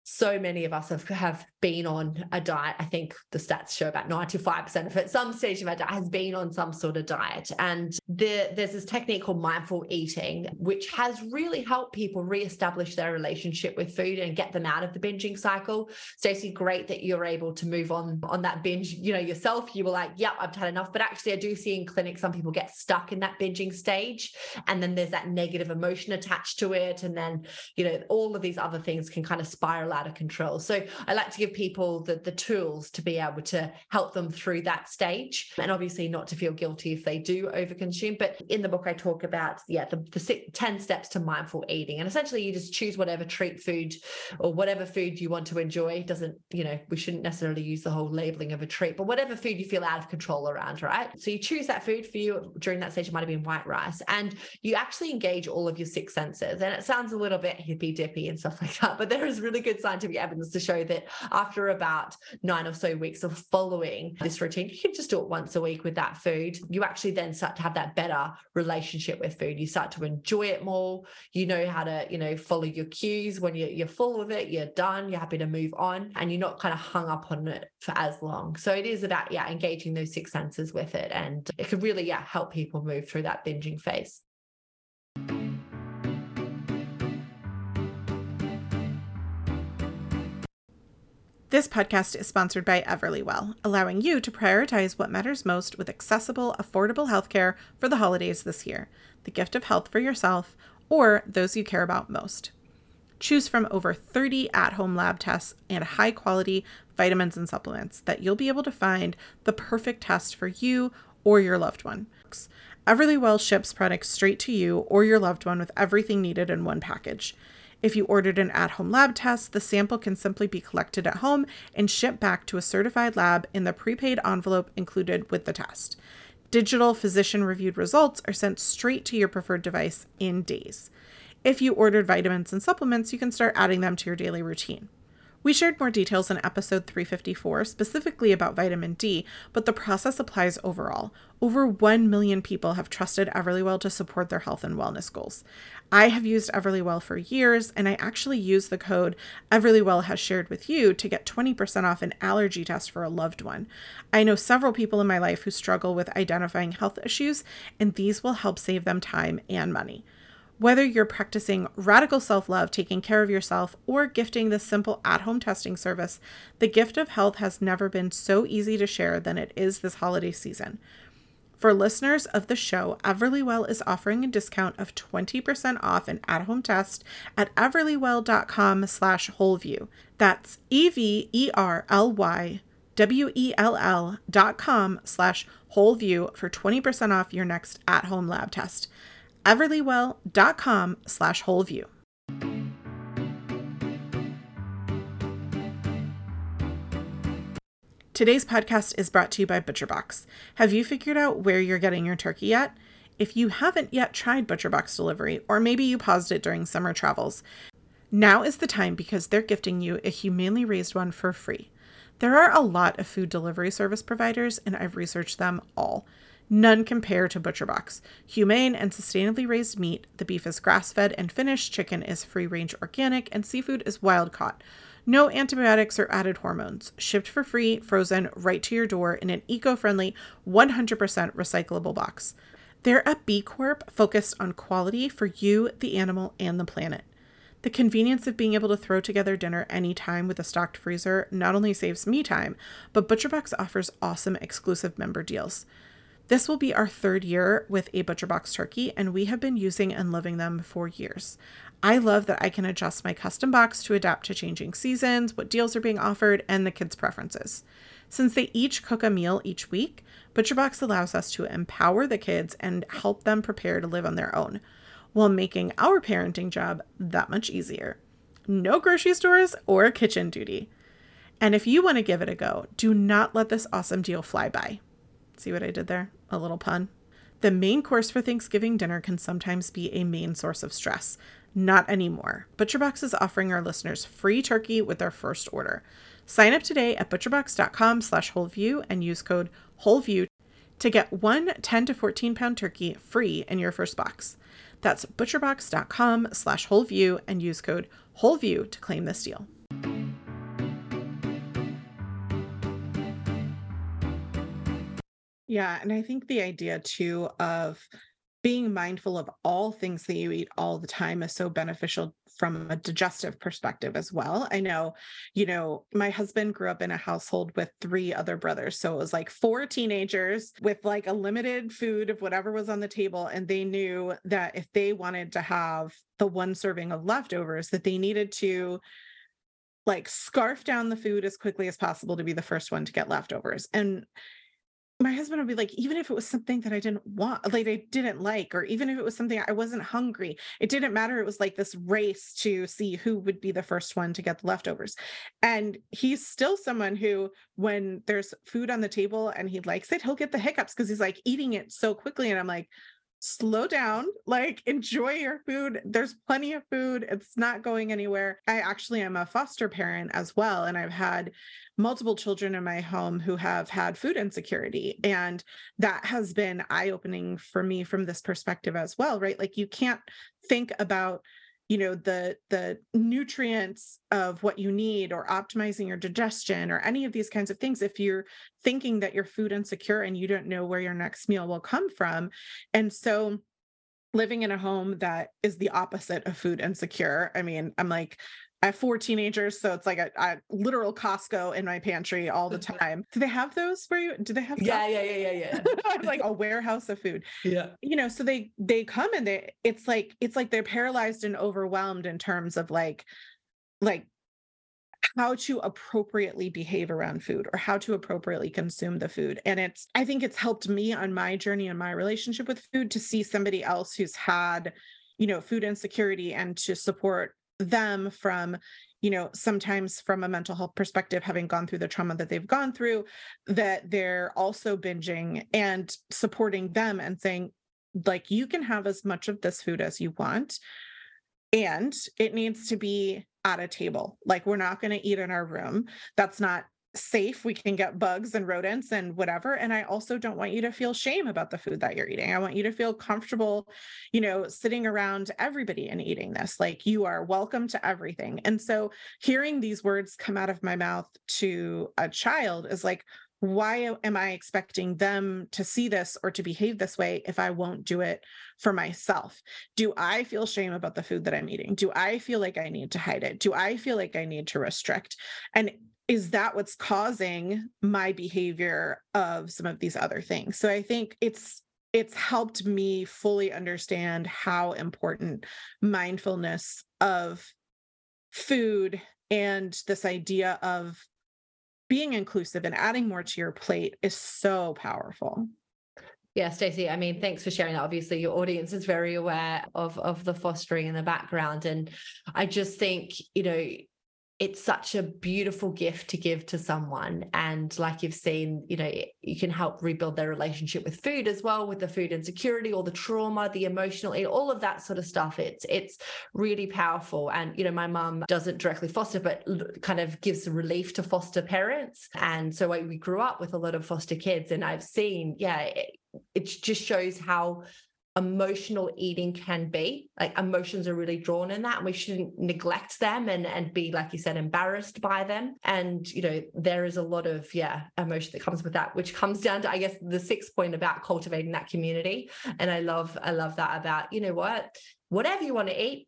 S1: so many of us have, have been on a diet. I think the stats show about 95% of it, some stage of our diet has been on some sort of diet. And the, there's this technique called mindful eating, which has really helped people reestablish their relationship with food and get them out of the binging cycle. Stacy, great that you're able to move on on that binge, you know, yourself. You were like, yeah, I've had enough. But actually, I do see in clinic some people get stuck in that binging stage. And then there's that negative emotion attached to it. And then, you know, all of these other things can kind of spiral out of control. So I like to give people the, the tools to be able to help them through that stage. And obviously not to feel guilty if they do overconsume. But in the book, I talk about, yeah, the, the six, 10 steps to mindful eating. And essentially you just choose whatever treat food or whatever food you want to enjoy. Doesn't, you know, we shouldn't necessarily use the whole labeling of a treat, but whatever food you feel out of control around, right? So you choose that food for you during that stage, it might have been white rice. And you actually engage all of your six senses. And it sounds a little bit hippy dippy and stuff like that, but there is really good scientific evidence to show that after about nine or so weeks of following this routine, you can just do it once a week with that food. You actually then start to have that better relationship with food. You start to enjoy it more. You know how to, you know, follow your cues when you're, you're full of it, you're done, you're happy to move on, and you're not kind of hung up on it for as long. So it is about, yeah, engaging those six senses with it. And it could really, yeah, help people move through that binging phase.
S2: This podcast is sponsored by Everlywell, allowing you to prioritize what matters most with accessible, affordable healthcare for the holidays this year, the gift of health for yourself or those you care about most. Choose from over 30 at home lab tests and high quality vitamins and supplements that you'll be able to find the perfect test for you or your loved one. Everlywell ships products straight to you or your loved one with everything needed in one package. If you ordered an at home lab test, the sample can simply be collected at home and shipped back to a certified lab in the prepaid envelope included with the test. Digital physician reviewed results are sent straight to your preferred device in days. If you ordered vitamins and supplements, you can start adding them to your daily routine. We shared more details in episode 354, specifically about vitamin D, but the process applies overall. Over 1 million people have trusted Everlywell to support their health and wellness goals. I have used Everlywell for years, and I actually use the code Everlywell has shared with you to get 20% off an allergy test for a loved one. I know several people in my life who struggle with identifying health issues, and these will help save them time and money. Whether you're practicing radical self love, taking care of yourself, or gifting this simple at home testing service, the gift of health has never been so easy to share than it is this holiday season. For listeners of the show, Everlywell is offering a discount of 20% off an at-home test at everlywell.com slash wholeview. That's E-V-E-R-L-Y W-E-L-L dot com slash wholeview for 20% off your next at-home lab test. Everlywell.com slash wholeview. Today's podcast is brought to you by ButcherBox. Have you figured out where you're getting your turkey yet? If you haven't yet tried ButcherBox delivery, or maybe you paused it during summer travels, now is the time because they're gifting you a humanely raised one for free. There are a lot of food delivery service providers, and I've researched them all. None compare to ButcherBox. Humane and sustainably raised meat, the beef is grass fed and finished, chicken is free range organic, and seafood is wild caught. No antibiotics or added hormones. Shipped for free, frozen, right to your door in an eco friendly, 100% recyclable box. They're a B Corp focused on quality for you, the animal, and the planet. The convenience of being able to throw together dinner anytime with a stocked freezer not only saves me time, but ButcherBox offers awesome exclusive member deals. This will be our third year with a ButcherBox turkey, and we have been using and loving them for years. I love that I can adjust my custom box to adapt to changing seasons, what deals are being offered, and the kids' preferences. Since they each cook a meal each week, ButcherBox allows us to empower the kids and help them prepare to live on their own, while making our parenting job that much easier. No grocery stores or kitchen duty. And if you want to give it a go, do not let this awesome deal fly by. See what I did there? A little pun. The main course for Thanksgiving dinner can sometimes be a main source of stress. Not anymore. ButcherBox is offering our listeners free turkey with their first order. Sign up today at butcherbox.com slash wholeview and use code wholeview to get one 10 to 14 pound turkey free in your first box. That's butcherbox.com slash wholeview and use code wholeview to claim this deal. Yeah, and I think the idea too of being mindful of all things that you eat all the time is so beneficial from a digestive perspective as well. I know, you know, my husband grew up in a household with three other brothers. So it was like four teenagers with like a limited food of whatever was on the table. And they knew that if they wanted to have the one serving of leftovers, that they needed to like scarf down the food as quickly as possible to be the first one to get leftovers. And my husband would be like, even if it was something that I didn't want, like I didn't like, or even if it was something I wasn't hungry, it didn't matter. It was like this race to see who would be the first one to get the leftovers. And he's still someone who, when there's food on the table and he likes it, he'll get the hiccups because he's like eating it so quickly. And I'm like, slow down, like enjoy your food. There's plenty of food. It's not going anywhere. I actually am a foster parent as well. And I've had multiple children in my home who have had food insecurity. And that has been eye opening for me from this perspective as well, right? Like you can't think about you know the the nutrients of what you need or optimizing your digestion or any of these kinds of things if you're thinking that you're food insecure and you don't know where your next meal will come from. And so living in a home that is the opposite of food insecure i mean i'm like I have four teenagers, so it's like a, a, literal Costco in my pantry all the time. Do they have those where you? Do they have?
S1: Yeah, yeah, yeah, yeah, yeah.
S2: I'm like a warehouse of food.
S1: Yeah.
S2: You know, so they they come and they it's like it's like they're paralyzed and overwhelmed in terms of like like how to appropriately behave around food or how to appropriately consume the food. And it's I think it's helped me on my journey and my relationship with food to see somebody else who's had you know food insecurity and to support them from you know sometimes from a mental health perspective having gone through the trauma that they've gone through that they're also binging and supporting them and saying like you can have as much of this food as you want and it needs to be at a table. Like we're not going to eat in our room. That's not safe we can get bugs and rodents and whatever and i also don't want you to feel shame about the food that you're eating i want you to feel comfortable you know sitting around everybody and eating this like you are welcome to everything and so hearing these words come out of my mouth to a child is like why am I expecting them to see this or to behave this way if I won't do it for myself? Do I feel shame about the food that I'm eating? Do I feel like I need to hide it? Do I feel like I need to restrict? And is that what's causing my behavior of some of these other things so i think it's it's helped me fully understand how important mindfulness of food and this idea of being inclusive and adding more to your plate is so powerful
S1: yeah, Stacy, I mean, thanks for sharing that. Obviously, your audience is very aware of, of the fostering in the background. And I just think, you know, it's such a beautiful gift to give to someone. And like you've seen you know you can help rebuild their relationship with food as well with the food insecurity or the trauma the emotional all of that sort of stuff. It's it's really powerful. And you know my mum doesn't directly foster but kind of gives relief to foster parents. And so we grew up with a lot of foster kids. And i've seen yeah it, it just shows how emotional eating can be. Like emotions are really drawn in that and we shouldn't neglect them and and be like you said embarrassed by them. And you know there is a lot of yeah emotion that comes with that which comes down to i guess the sixth point about cultivating that community. And i love i love that about you know what whatever you want to eat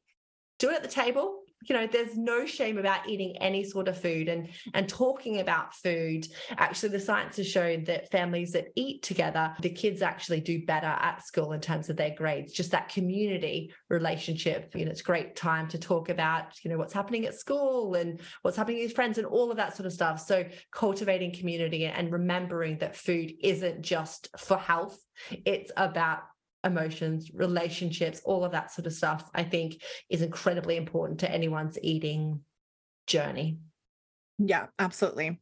S1: do it at the table you know there's no shame about eating any sort of food and and talking about food. Actually the science has shown that families that eat together the kids actually do better at school in terms of their grades. Just that community relationship you know it's great time to talk about you know what's happening at school and what's happening with friends and all of that sort of stuff. So cultivating community and remembering that food isn't just for health it's about emotions, relationships, all of that sort of stuff, I think is incredibly important to anyone's eating journey.
S2: Yeah, absolutely.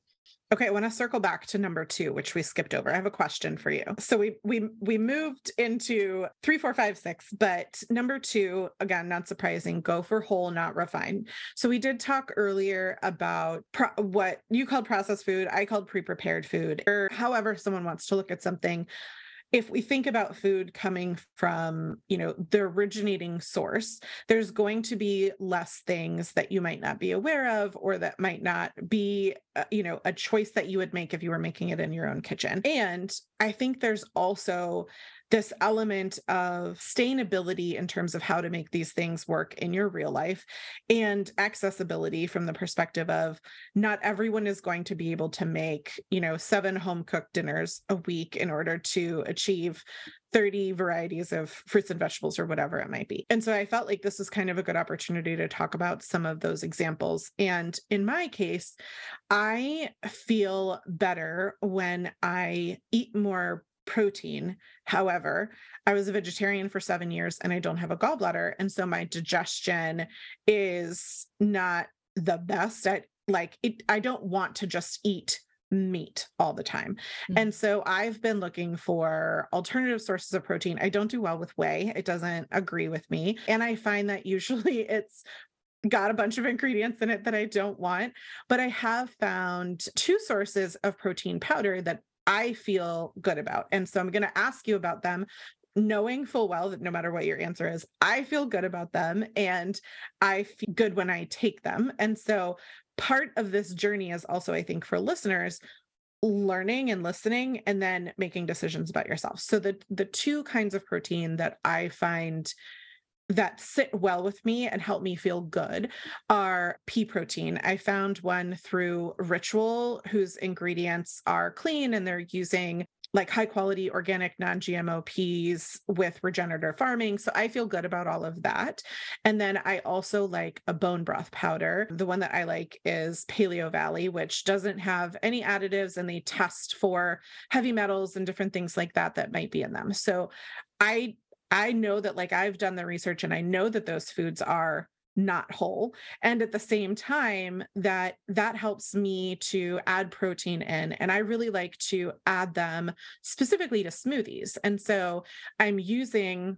S2: Okay, I want to circle back to number two, which we skipped over. I have a question for you. So we we we moved into three, four, five, six, but number two, again, not surprising, go for whole, not refined. So we did talk earlier about pro- what you called processed food, I called pre-prepared food, or however someone wants to look at something if we think about food coming from you know the originating source there's going to be less things that you might not be aware of or that might not be uh, you know a choice that you would make if you were making it in your own kitchen. And i think there's also this element of sustainability in terms of how to make these things work in your real life and accessibility from the perspective of not everyone is going to be able to make you know seven home cooked dinners a week in order to achieve 30 varieties of fruits and vegetables or whatever it might be. And so I felt like this was kind of a good opportunity to talk about some of those examples. And in my case, I feel better when I eat more protein. However, I was a vegetarian for seven years and I don't have a gallbladder. And so my digestion is not the best. at like it, I don't want to just eat meat all the time. Mm-hmm. And so I've been looking for alternative sources of protein. I don't do well with whey, it doesn't agree with me. And I find that usually it's got a bunch of ingredients in it that I don't want. But I have found two sources of protein powder that I feel good about. And so I'm going to ask you about them, knowing full well that no matter what your answer is, I feel good about them and I feel good when I take them. And so part of this journey is also, I think, for listeners learning and listening and then making decisions about yourself. So the the two kinds of protein that I find that sit well with me and help me feel good are pea protein. I found one through Ritual, whose ingredients are clean and they're using like high quality organic non GMO peas with regenerative farming. So I feel good about all of that. And then I also like a bone broth powder. The one that I like is Paleovalley, which doesn't have any additives and they test for heavy metals and different things like that that might be in them. So I I know that like I've done the research and I know that those foods are not whole and at the same time that that helps me to add protein in and i really like to add them specifically to smoothies and so i'm using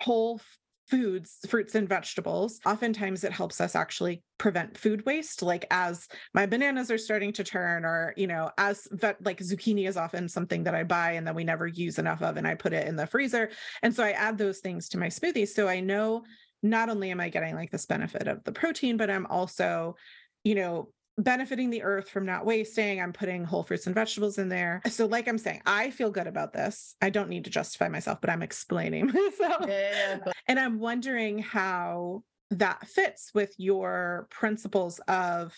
S2: whole foods, fruits and vegetables, oftentimes it helps us actually prevent food waste. Like as my bananas are starting to turn, or, you know, as like zucchini is often something that I buy and that we never use enough of, and I put it in the freezer. And so I add those things to my smoothies. So I know not only am I getting like this benefit of the protein, but I'm also, you know, benefiting the earth from not wasting. I'm putting whole fruits and vegetables in there. So, like I'm saying, I feel good about this. I don't need to justify myself, but I'm explaining. so, yeah, and I'm wondering how that fits with your principles of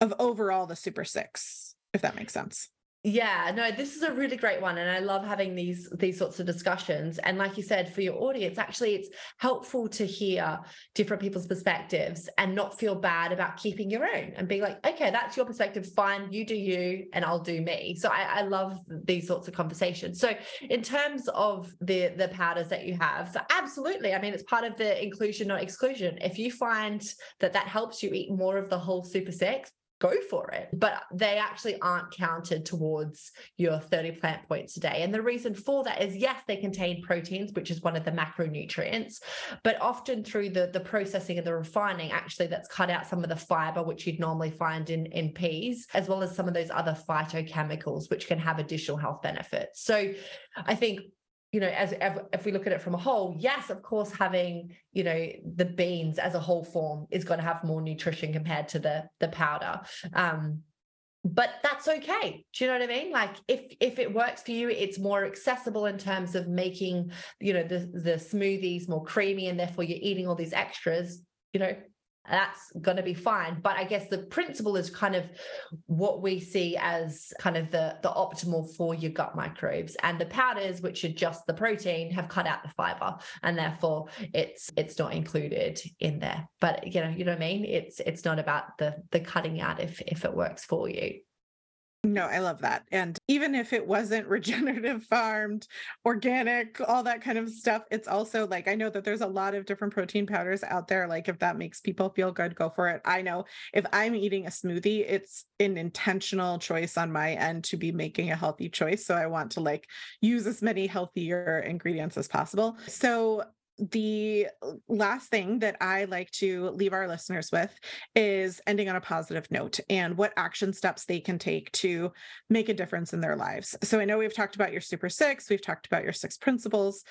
S2: of overall the super six, if that makes sense.
S1: Yeah, no, this is a really great one and I love having these these sorts of discussions and like you said for your audience actually it's helpful to hear different people's perspectives and not feel bad about keeping your own and being like okay that's your perspective fine you do you and I'll do me. So I, I love these sorts of conversations. So in terms of the the powders that you have so absolutely I mean it's part of the inclusion not exclusion. If you find that that helps you eat more of the whole super six go for it. But they actually aren't counted towards your 30 plant points a day. And the reason for that is yes, they contain proteins, which is one of the macronutrients, but often through the, the processing and the refining, actually that's cut out some of the fiber, which you'd normally find in, in peas, as well as some of those other phytochemicals, which can have additional health benefits. So I think you know, as if we look at it from a whole, yes, of course, having you know the beans as a whole form is going to have more nutrition compared to the the powder. Um, but that's okay. Do you know what I mean? Like if if it works for you, it's more accessible in terms of making you know the the smoothies more creamy, and therefore you're eating all these extras. You know, that's going to be fine. But i guess the principle is kind of what we see as kind of the the optimal for your gut microbes. And the powders which are just the protein have cut out the fiber and therefore it's it's not included in there. But you know you know what i mean? It's it's not about the the cutting out if if it works for you
S2: no, I love that. And even if it wasn't regenerative farmed, organic, all that kind of stuff, it's also like I know that there's a lot of different protein powders out there. Like if that makes people feel good, go for it. I know if I'm eating a smoothie, it's an intentional choice on my end to be making a healthy choice. So I want to like use as many healthier ingredients as possible. So the uh, last thing that I like to leave our listeners with is ending on a positive note and what action steps they can take to make a difference in their lives. So I know we've talked about your Super Six, we've talked about your six principles.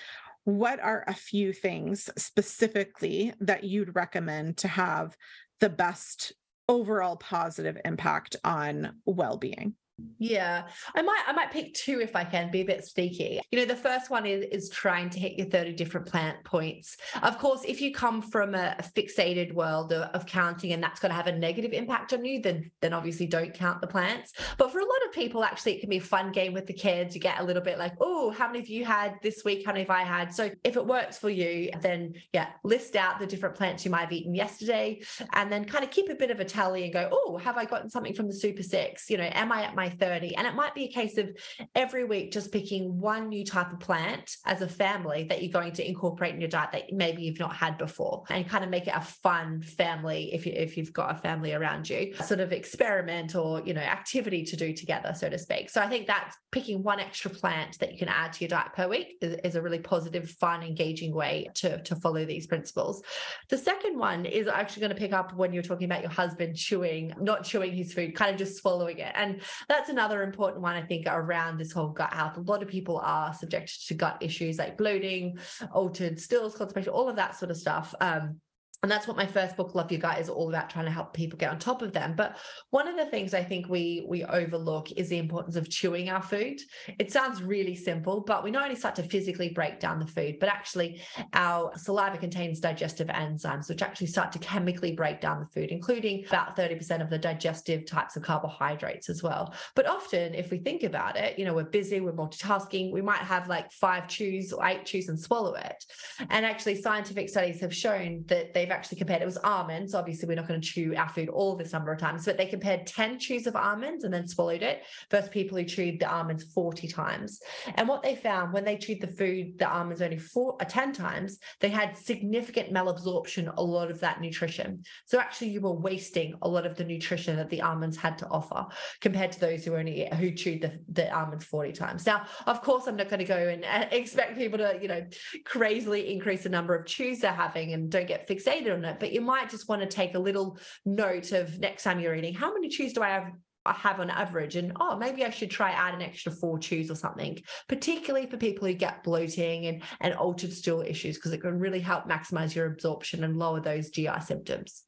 S2: What are a few things specifically that you'd recommend to have the best overall positive impact on well being?
S1: Yeah, I might I might pick two if I can be a bit sneaky. You know, the first one is is trying to hit your 30 different plant points. Of course, if you come from a, a fixated world of, of, counting and that's going to have a negative impact on you, then then obviously don't count the plants. But for a lot of people, actually, it can be a fun game with the kids. You get a little bit like, oh, how many have you had this week? How many have I had? So if it works for you, then yeah, list out the different plants you might have eaten yesterday, and then kind of keep a bit of a tally and go, oh, have I gotten something from the Super Six? You know, am I at my my 30. And it might be a case of every week just picking one new type of plant as a family that you're going to incorporate in your diet that maybe you've not had before and kind of make it a fun family if, you, if you've got a family around you, sort of experiment or, you know, activity to do together, so to speak. So I think that picking one extra plant that you can add to your diet per week is, is a really positive, fun, engaging way to, to follow these principles. The second one is actually going to pick up when you're talking about your husband chewing, not chewing his food, kind of just swallowing it. And that's another important one, I think, around this whole gut health. A lot of people are subjected to gut issues like bloating, altered stools, constipation, all of that sort of stuff. Um, and that's what my first book love your gut is all about trying to help people get on top of them. But one of the things i think we we overlook is the importance of chewing our food. It sounds really simple but we not only start to physically break down the food but actually our saliva contains digestive enzymes which actually start to chemically break down the food including about 30% of the digestive types of carbohydrates as well. But often if we think about it you know we're busy we're multitasking we might have like five chews or eight chews and swallow it. And actually scientific studies have shown that they've actually compared it was almonds. Obviously, we're not going to chew our food all this number of times, but they compared 10 chews of almonds and then swallowed it versus people who chewed the almonds 40 times. And what they found when they chewed the food, the almonds only four or uh, 10 times, they had significant malabsorption, a lot of that nutrition. So actually you were wasting a lot of the nutrition that the almonds had to offer compared to those who only who chewed the, the almonds 40 times. Now, of course, I'm not going to go and expect people to, you know, crazily increase the number of chews they're having and don't get fixated on it, but you might just want to take a little note of next time you're eating, how many chews do I have I have on average? And oh maybe I should try add an extra four chews or something particularly for people who get bloating and and altered stool issues because it can really help maximize your absorption and lower those GI symptoms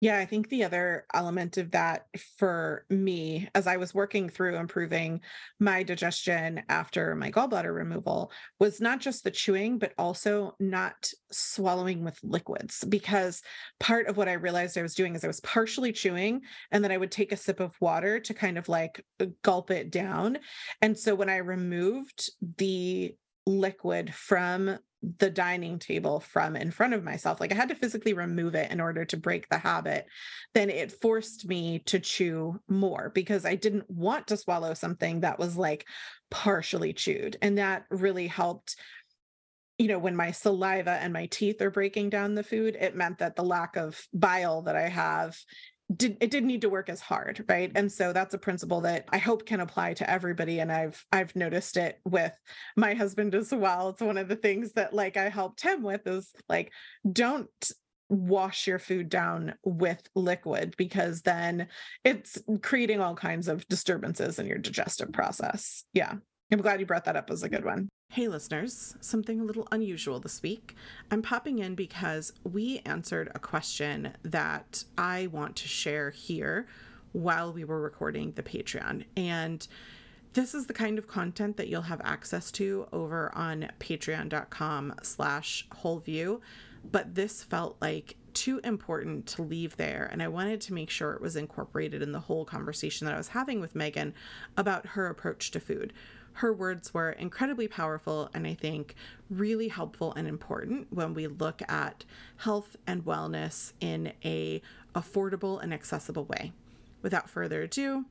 S2: Yeah, I think the other element of that for me, as I was working through improving my digestion after my gallbladder removal, was not just the chewing, but also not swallowing with liquids. Because part of what I realized I was doing is I was partially chewing, and then I would take a sip of water to kind of like gulp it down. And so when I removed the liquid from the dining table from in front of myself like i had to physically remove it in order to break the habit then it forced me to chew more because i didn't want to swallow something that was like partially chewed and that really helped you know when my saliva and my teeth are breaking down the food it meant that the lack of bile that i have did it didn't need to work as hard right? And so that's a principle that i hope can apply to everybody and i've i've noticed it with my husband as well. It's one of the things that like i helped him with is like don't wash your food down with liquid because then it's creating all kinds of disturbances in your digestive process. Yeah. I'm glad you brought that up as a good one Hey, listeners, something a little unusual this week. I'm popping in because we answered a question that I want to share here while we were recording the Patreon. And this is the kind of content that you'll have access to over on patreon.com slash wholeview. But this felt like too important to leave there. And I wanted to make sure it was incorporated in the whole conversation that I was having with Megan about her approach to food her words were incredibly powerful and I think really helpful and important when we look at health and wellness in a affordable and accessible way. Without further ado,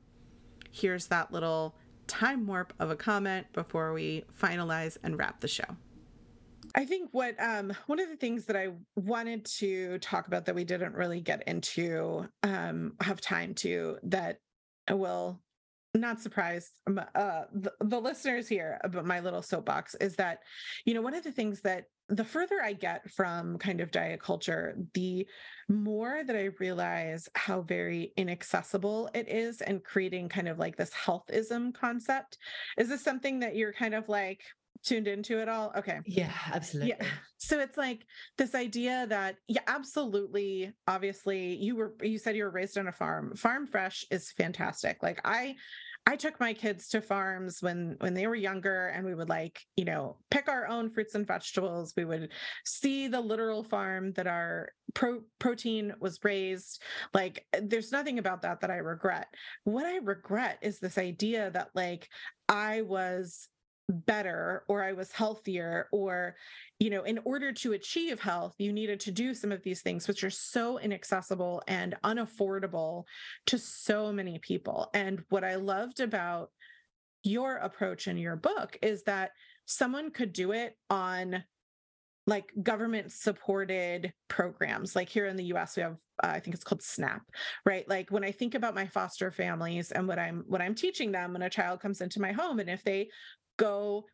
S2: here's that little time warp of a comment before we finalize and wrap the show. I think what um, one of the things that I wanted to talk about that we didn't really get into, um, have time to, that will not surprised um, uh, the, the listeners here about my little soapbox is that you know one of the things that the further i get from kind of diet culture the more that i realize how very inaccessible it is and creating kind of like this healthism concept. Is this something that you're kind of like tuned into it all okay
S1: yeah absolutely
S2: yeah so it's like this idea that yeah absolutely obviously you were you said you were raised on a farm farm fresh is fantastic like i I took my kids to farms when when they were younger and we would like, you know, pick our own fruits and vegetables. We would see the literal farm that our pro- protein was raised. Like there's nothing about that that I regret. What I regret is this idea that like I was better or I was healthier or you know in order to achieve health you needed to do some of these things which are so inaccessible and unaffordable to so many people. And what I loved about your approach in your book is that someone could do it on like government supported programs. Like here in the US we have uh, I think it's called SNAP right? Like when I think about my foster families and what I'm what I'm teaching them when a child comes into my home and if they go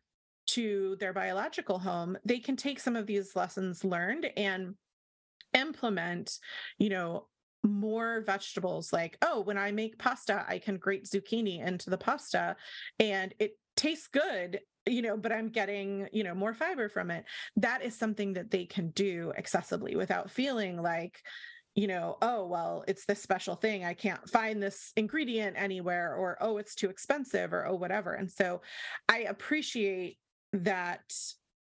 S2: to their biological home, they can take some of these lessons learned and implement, you know, more vegetables like, oh, when I make pasta, I can grate zucchini into the pasta and it tastes good you know but i'm getting you know more fiber from it. That is something that they can do accessibly without feeling like you know, oh, well, it's this special thing. I can't find this ingredient anywhere, or oh, it's too expensive, or oh, whatever. And so I appreciate that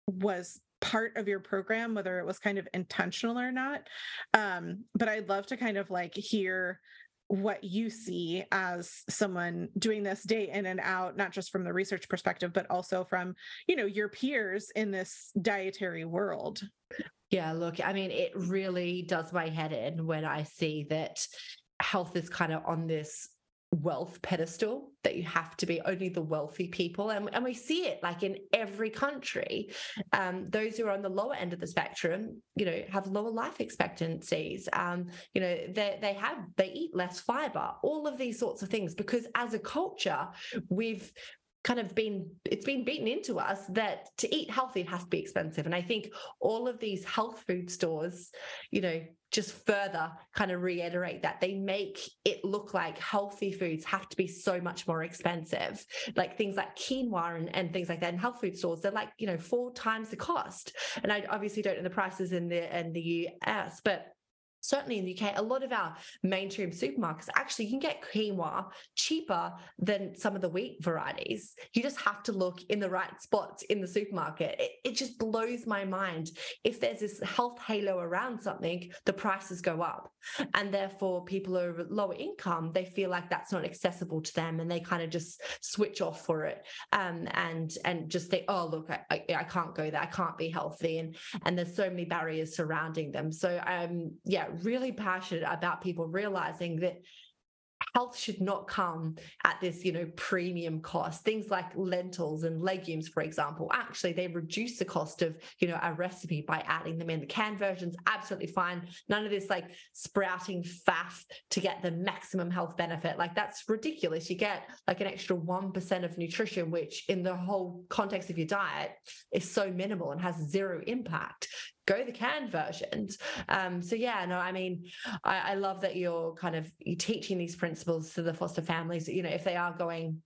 S2: was part of your program, whether it was kind of intentional or not. Um, but I'd love to kind of like hear what you see as someone doing this day in and out not just from the research perspective but also from you know your peers in this dietary world
S1: yeah, look, I mean, it really does my head in when I see that health is kind of on this wealth pedestal that you have to be only the wealthy people and, and we see it like in every country. Um, those who are on the lower end of the spectrum you know have lower life expectancies. Um, you know they, they have they eat less fiber all of these sorts of things because as a culture we've kind of been it's been beaten into us that to eat healthy it has to be expensive. And i think all of these health food stores you know just further kind of reiterate that they make it look like healthy foods have to be so much more expensive. Like things like quinoa and, and things like that in health food stores they're like you know four times the cost. And i obviously don't know the prices in the in the us but certainly in the UK, a lot of our mainstream supermarkets actually you can get quinoa cheaper than some of the wheat varieties. You just have to look in the right spots in the supermarket. It, it just blows my mind. If there's this health halo around something, the prices go up. And therefore, people are lower income, they feel like that's not accessible to them and they kind of just switch off for it um, and and just think, oh, look, I, I, I can't go there. I can't be healthy. And, and there's so many barriers surrounding them. So, um, yeah, really passionate about people realizing that health should not come at this you know premium cost. Things like lentils and legumes for example actually they reduce the cost of you know a recipe by adding them in. The canned versions absolutely fine. None of this like sprouting faff to get the maximum health benefit. Like that's ridiculous. You get like an extra 1% of nutrition which in the whole context of your diet is so minimal and has zero impact go the canned versions. Um, so yeah, no, I mean, I, I love that you're kind of you're teaching these principles to the foster families. You know, if they are going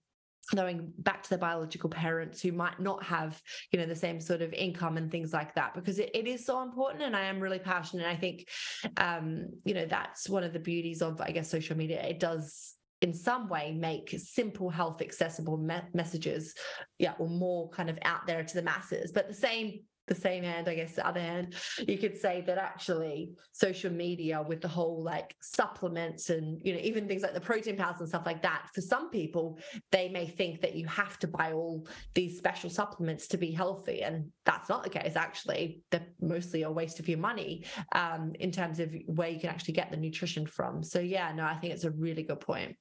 S1: going back to the biological parents who might not have you know the same sort of income and things like that because it, it is so important and i am really passionate And i think um you know that's one of the beauties of i guess social media it does in some way make simple health accessible me- messages yeah or more kind of out there to the masses but the same the same hand, I guess, the other hand, you could say that actually social media with the whole like supplements and, you know, even things like the protein powders and stuff like that, for some people, they may think that you have to buy all these special supplements to be healthy. And that's not the case. Actually, they're mostly a waste of your money um, in terms of where you can actually get the nutrition from. So, yeah, no, I think it's a really good point.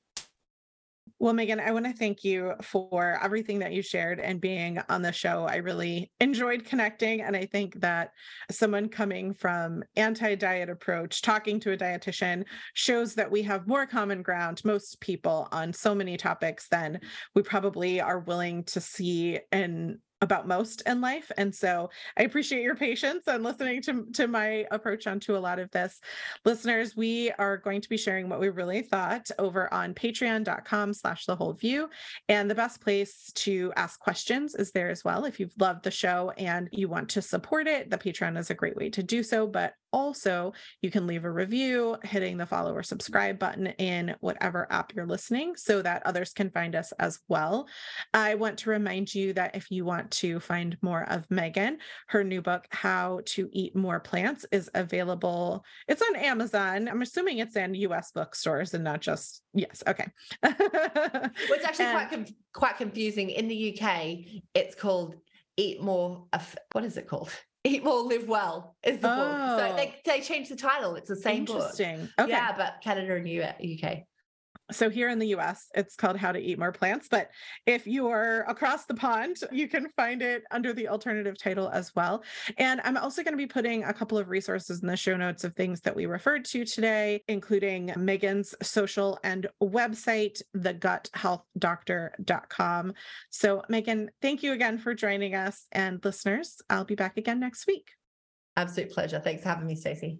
S2: Well, Megan, I want to thank you for everything that you shared and being on the show. I really enjoyed connecting. And I think that someone coming from anti-diet approach, talking to a dietitian shows that we have more common ground, most people on so many topics than we probably are willing to see in about most in life. And so I appreciate your patience and listening to, to my approach onto a lot of this. Listeners, we are going to be sharing what we really thought over on patreon.com slash the whole view. And the best place to ask questions is there as well. If you've loved the show and you want to support it, the Patreon is a great way to do so. But also, you can leave a review hitting the follow or subscribe button in whatever app you're listening so that others can find us as well. I want to remind you that if you want to find more of Megan, her new book, How to Eat More Plants, is available. It's on Amazon. I'm assuming it's in US bookstores and not just, yes, okay.
S1: well, it's actually and, quite, com- quite confusing. In the UK, it's called Eat More, what is it called? Eat More, Live Well is the oh. book. So they, oh. they changed the title. It's the same
S2: Interesting.
S1: book. Okay. Yeah, but Canada and UK.
S2: So here in the US, it's called How to Eat More Plants. But if you're across the pond, you can find it under the alternative title as well. And I'm also going to be putting a couple of resources in the show notes of things that we referred to today, including Megan's social and website, theguthealthdoctor.com. So, Megan, thank you again for joining us. And listeners, I'll be back again next week.
S1: Absolute pleasure. Thanks for having me, Stacy.